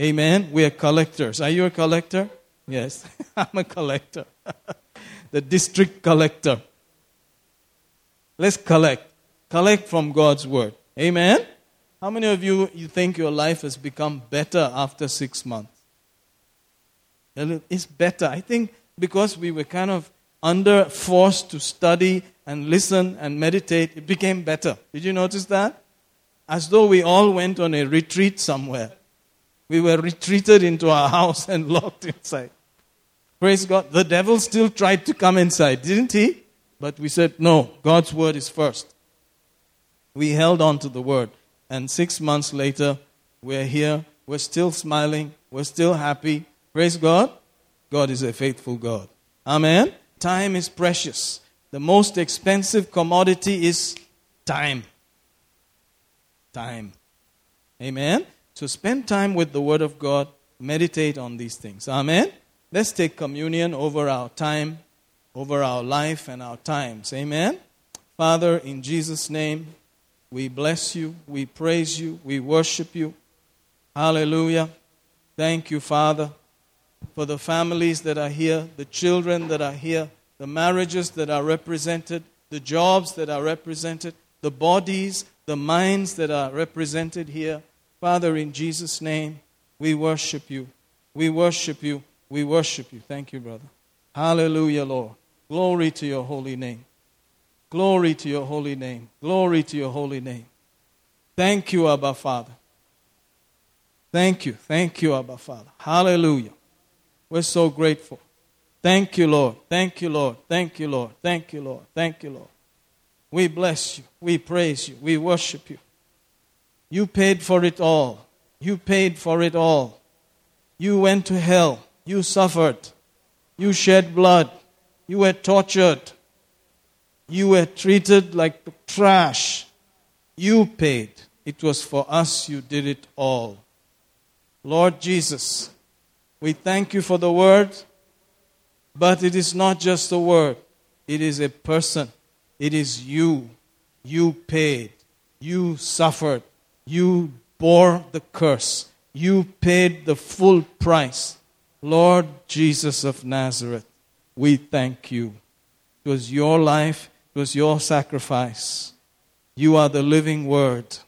Amen. We are collectors. Are you a collector? Yes, I'm a collector. the district collector. Let's collect. Collect from God's word. Amen. How many of you you think your life has become better after 6 months? It's better. I think because we were kind of under forced to study and listen and meditate, it became better. Did you notice that? As though we all went on a retreat somewhere. We were retreated into our house and locked inside. Praise God. The devil still tried to come inside, didn't he? But we said, no, God's word is first. We held on to the word. And six months later, we're here. We're still smiling. We're still happy. Praise God. God is a faithful God. Amen. Time is precious. The most expensive commodity is time. Time. Amen. So spend time with the Word of God. Meditate on these things. Amen. Let's take communion over our time, over our life and our times. Amen. Father, in Jesus' name, we bless you, we praise you, we worship you. Hallelujah. Thank you, Father, for the families that are here, the children that are here, the marriages that are represented, the jobs that are represented, the bodies, the minds that are represented here. Father, in Jesus' name, we worship you. We worship you. We worship you. Thank you, brother. Hallelujah, Lord. Glory to your holy name. Glory to your holy name. Glory to your holy name. Thank you, Abba Father. Thank you. Thank you, Abba Father. Hallelujah. We're so grateful. Thank you, Lord. Thank you, Lord. Thank you, Lord. Thank you, Lord. Thank you, Lord. We bless you. We praise you. We worship you. You paid for it all. You paid for it all. You went to hell. You suffered. You shed blood. You were tortured. You were treated like trash. You paid. It was for us you did it all. Lord Jesus, we thank you for the word, but it is not just a word, it is a person. It is you. You paid. You suffered. You bore the curse. You paid the full price. Lord Jesus of Nazareth, we thank you. It was your life, it was your sacrifice. You are the living word.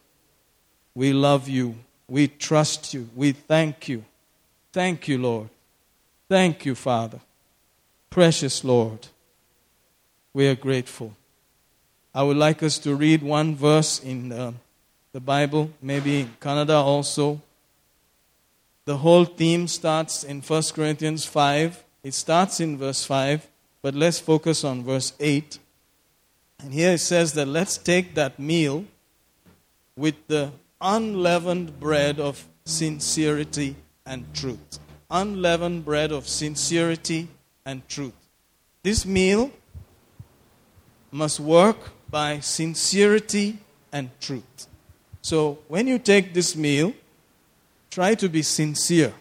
We love you. We trust you. We thank you. Thank you, Lord. Thank you, Father. Precious Lord. We are grateful. I would like us to read one verse in uh, the Bible, maybe in Kannada also. The whole theme starts in 1 Corinthians 5. It starts in verse 5, but let's focus on verse 8. And here it says that let's take that meal with the unleavened bread of sincerity and truth. unleavened bread of sincerity and truth. This meal must work by sincerity and truth. So when you take this meal, try to be sincere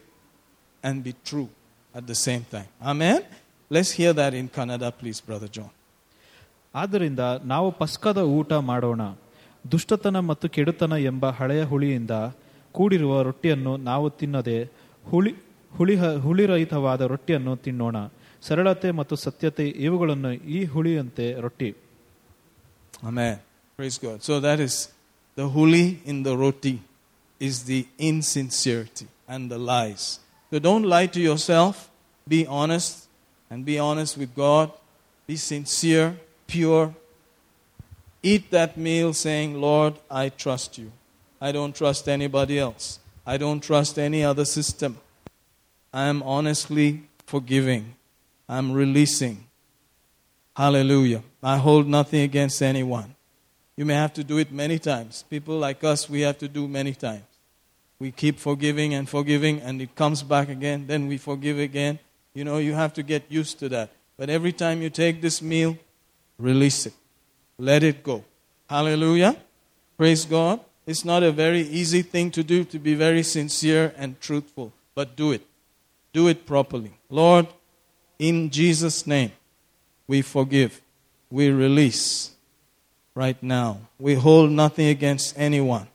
and be true at the same time. Amen? Let's hear that in Kannada, please, Brother John. ಆದ್ದರಿಂದ ನಾವು ಪಸ್ಕದ ಊಟ ಮಾಡೋಣ ದುಷ್ಟತನ ಮತ್ತು ಕೆಡುತನ ಎಂಬ ಹಳೆಯ ಹುಳಿಯಿಂದ ಕೂಡಿರುವ ರೊಟ್ಟಿಯನ್ನು ನಾವು ತಿನ್ನದೆ ಹುಳಿ ಹುಳಿ ಹುಳಿರಹಿತವಾದ ರೊಟ್ಟಿಯನ್ನು ತಿನ್ನೋಣ ಸರಳತೆ ಮತ್ತು ಸತ್ಯತೆ ಇವುಗಳನ್ನು ಈ ಹುಳಿಯಂತೆ ರೊಟ್ಟಿ Amen. Praise God. So that is the huli in the roti is the insincerity and the lies. So don't lie to yourself. Be honest and be honest with God. Be sincere, pure. Eat that meal saying, Lord, I trust you. I don't trust anybody else. I don't trust any other system. I am honestly forgiving. I'm releasing. Hallelujah. I hold nothing against anyone. You may have to do it many times. People like us, we have to do many times. We keep forgiving and forgiving, and it comes back again. Then we forgive again. You know, you have to get used to that. But every time you take this meal, release it. Let it go. Hallelujah. Praise God. It's not a very easy thing to do to be very sincere and truthful, but do it. Do it properly. Lord, in Jesus' name, we forgive, we release right now. We hold nothing against anyone.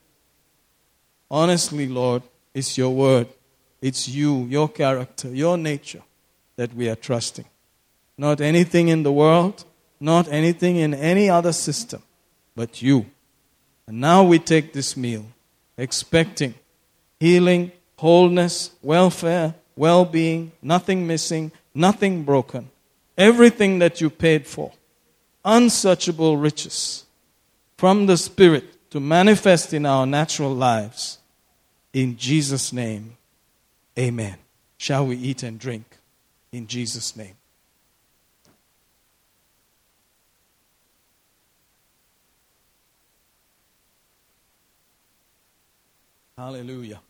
Honestly, Lord, it's your word, it's you, your character, your nature that we are trusting. Not anything in the world, not anything in any other system, but you. And now we take this meal expecting healing, wholeness, welfare, well being, nothing missing, nothing broken, everything that you paid for, unsearchable riches from the Spirit to manifest in our natural lives. In Jesus' name, amen. Shall we eat and drink? In Jesus' name. Hallelujah.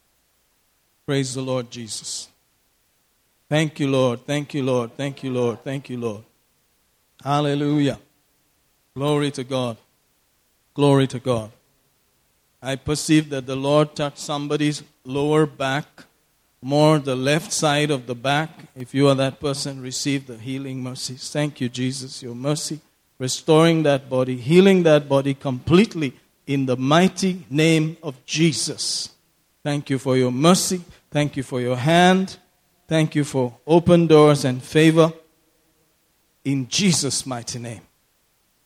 Praise the Lord Jesus. Thank you, Lord. Thank you, Lord. Thank you, Lord. Thank you, Lord. Hallelujah. Glory to God. Glory to God. I perceive that the Lord touched somebody's lower back, more the left side of the back. If you are that person, receive the healing mercies. Thank you, Jesus, your mercy, restoring that body, healing that body completely in the mighty name of Jesus. Thank you for your mercy. Thank you for your hand. Thank you for open doors and favor in Jesus' mighty name.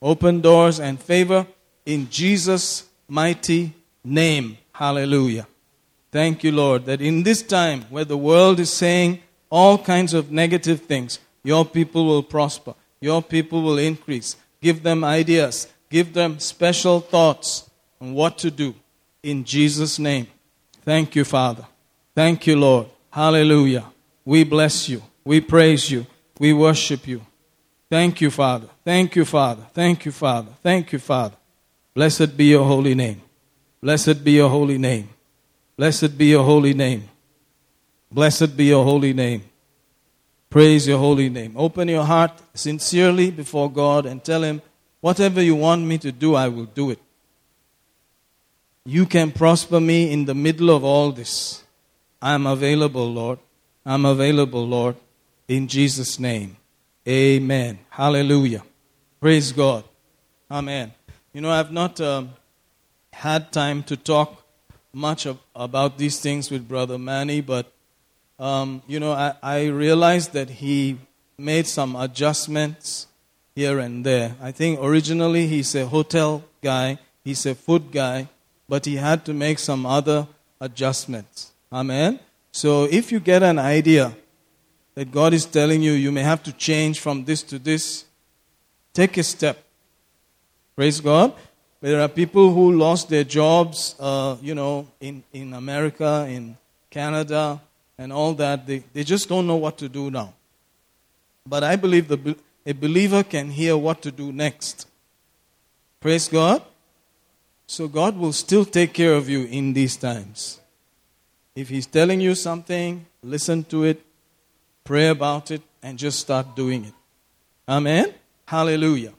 Open doors and favor in Jesus' mighty name. Hallelujah. Thank you, Lord, that in this time where the world is saying all kinds of negative things, your people will prosper, your people will increase. Give them ideas, give them special thoughts on what to do. In Jesus' name. Thank you, Father. Thank you, Lord. Hallelujah. We bless you. We praise you. We worship you. Thank you, Father. Thank you, Father. Thank you, Father. Thank you, Father. Blessed be your holy name. Blessed be your holy name. Blessed be your holy name. Blessed be your holy name. Praise your holy name. Open your heart sincerely before God and tell Him, whatever you want me to do, I will do it. You can prosper me in the middle of all this. I am available, Lord. I'm available, Lord. In Jesus' name. Amen. Hallelujah. Praise God. Amen. You know, I've not um, had time to talk much of, about these things with Brother Manny, but, um, you know, I, I realized that he made some adjustments here and there. I think originally he's a hotel guy, he's a food guy, but he had to make some other adjustments. Amen. So if you get an idea that God is telling you you may have to change from this to this, take a step. Praise God. There are people who lost their jobs, uh, you know, in, in America, in Canada, and all that. They, they just don't know what to do now. But I believe the, a believer can hear what to do next. Praise God. So God will still take care of you in these times. If He's telling you something, listen to it, pray about it, and just start doing it. Amen? Hallelujah.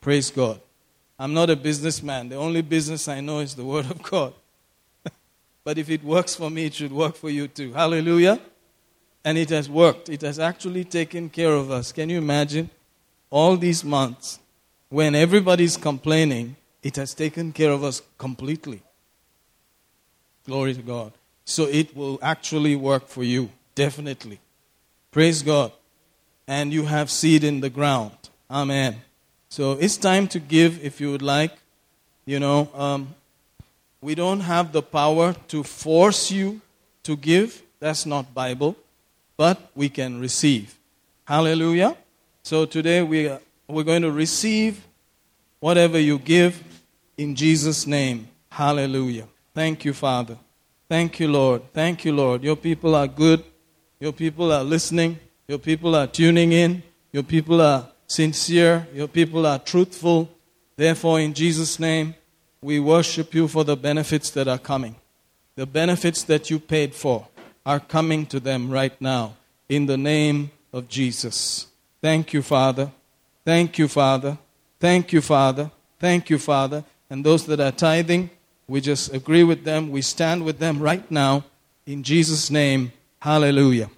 Praise God. I'm not a businessman. The only business I know is the Word of God. but if it works for me, it should work for you too. Hallelujah. And it has worked. It has actually taken care of us. Can you imagine? All these months, when everybody's complaining, it has taken care of us completely. Glory to God. So it will actually work for you, definitely. Praise God. And you have seed in the ground. Amen. So it's time to give if you would like. You know, um, we don't have the power to force you to give. That's not Bible. But we can receive. Hallelujah. So today we are, we're going to receive whatever you give in Jesus' name. Hallelujah. Thank you, Father. Thank you, Lord. Thank you, Lord. Your people are good. Your people are listening. Your people are tuning in. Your people are sincere. Your people are truthful. Therefore, in Jesus' name, we worship you for the benefits that are coming. The benefits that you paid for are coming to them right now in the name of Jesus. Thank you, Father. Thank you, Father. Thank you, Father. Thank you, Father. And those that are tithing, we just agree with them. We stand with them right now in Jesus' name. Hallelujah.